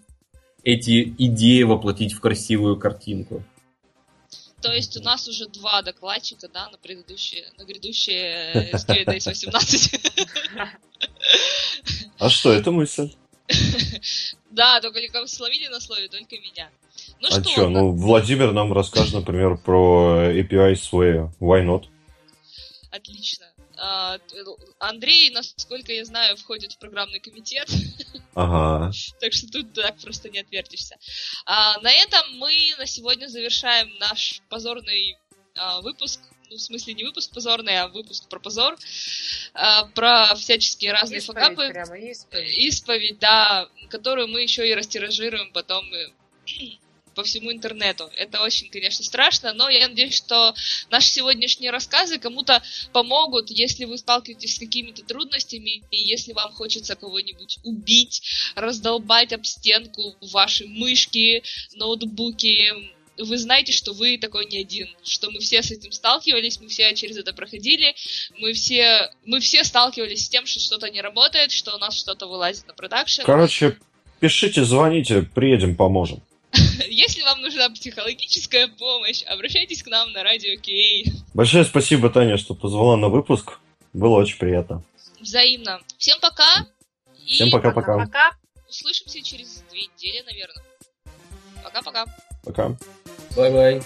эти идеи воплотить в красивую картинку. То есть у нас уже два докладчика, да, на предыдущие, на грядущие SQL Days 18. А что, это мысль? Да, только никого словили на слове, только меня. Ну а что, что, ну, Владимир нам расскажет, например, про API Sway. Why not? отлично. А, Андрей, насколько я знаю, входит в программный комитет, <laughs> Ага. так что тут так просто не отвертишься. А, на этом мы на сегодня завершаем наш позорный а, выпуск. Ну, в смысле, не выпуск позорный, а выпуск про позор. А, про всяческие разные Исповедь факапы. прямо, исповедь. Исповедь, да, которую мы еще и растиражируем потом по всему интернету. Это очень, конечно, страшно, но я надеюсь, что наши сегодняшние рассказы кому-то помогут, если вы сталкиваетесь с какими-то трудностями, и если вам хочется кого-нибудь убить, раздолбать об стенку ваши мышки, ноутбуки, вы знаете, что вы такой не один, что мы все с этим сталкивались, мы все через это проходили, мы все, мы все сталкивались с тем, что что-то не работает, что у нас что-то вылазит на production. Короче, пишите, звоните, приедем, поможем. Если вам нужна психологическая помощь, обращайтесь к нам на радио QA. Большое спасибо, Таня, что позвала на выпуск. Было очень приятно. Взаимно. Всем пока. Всем пока-пока. Пока. услышимся через две недели, наверное. Пока-пока. Пока. Bye-bye.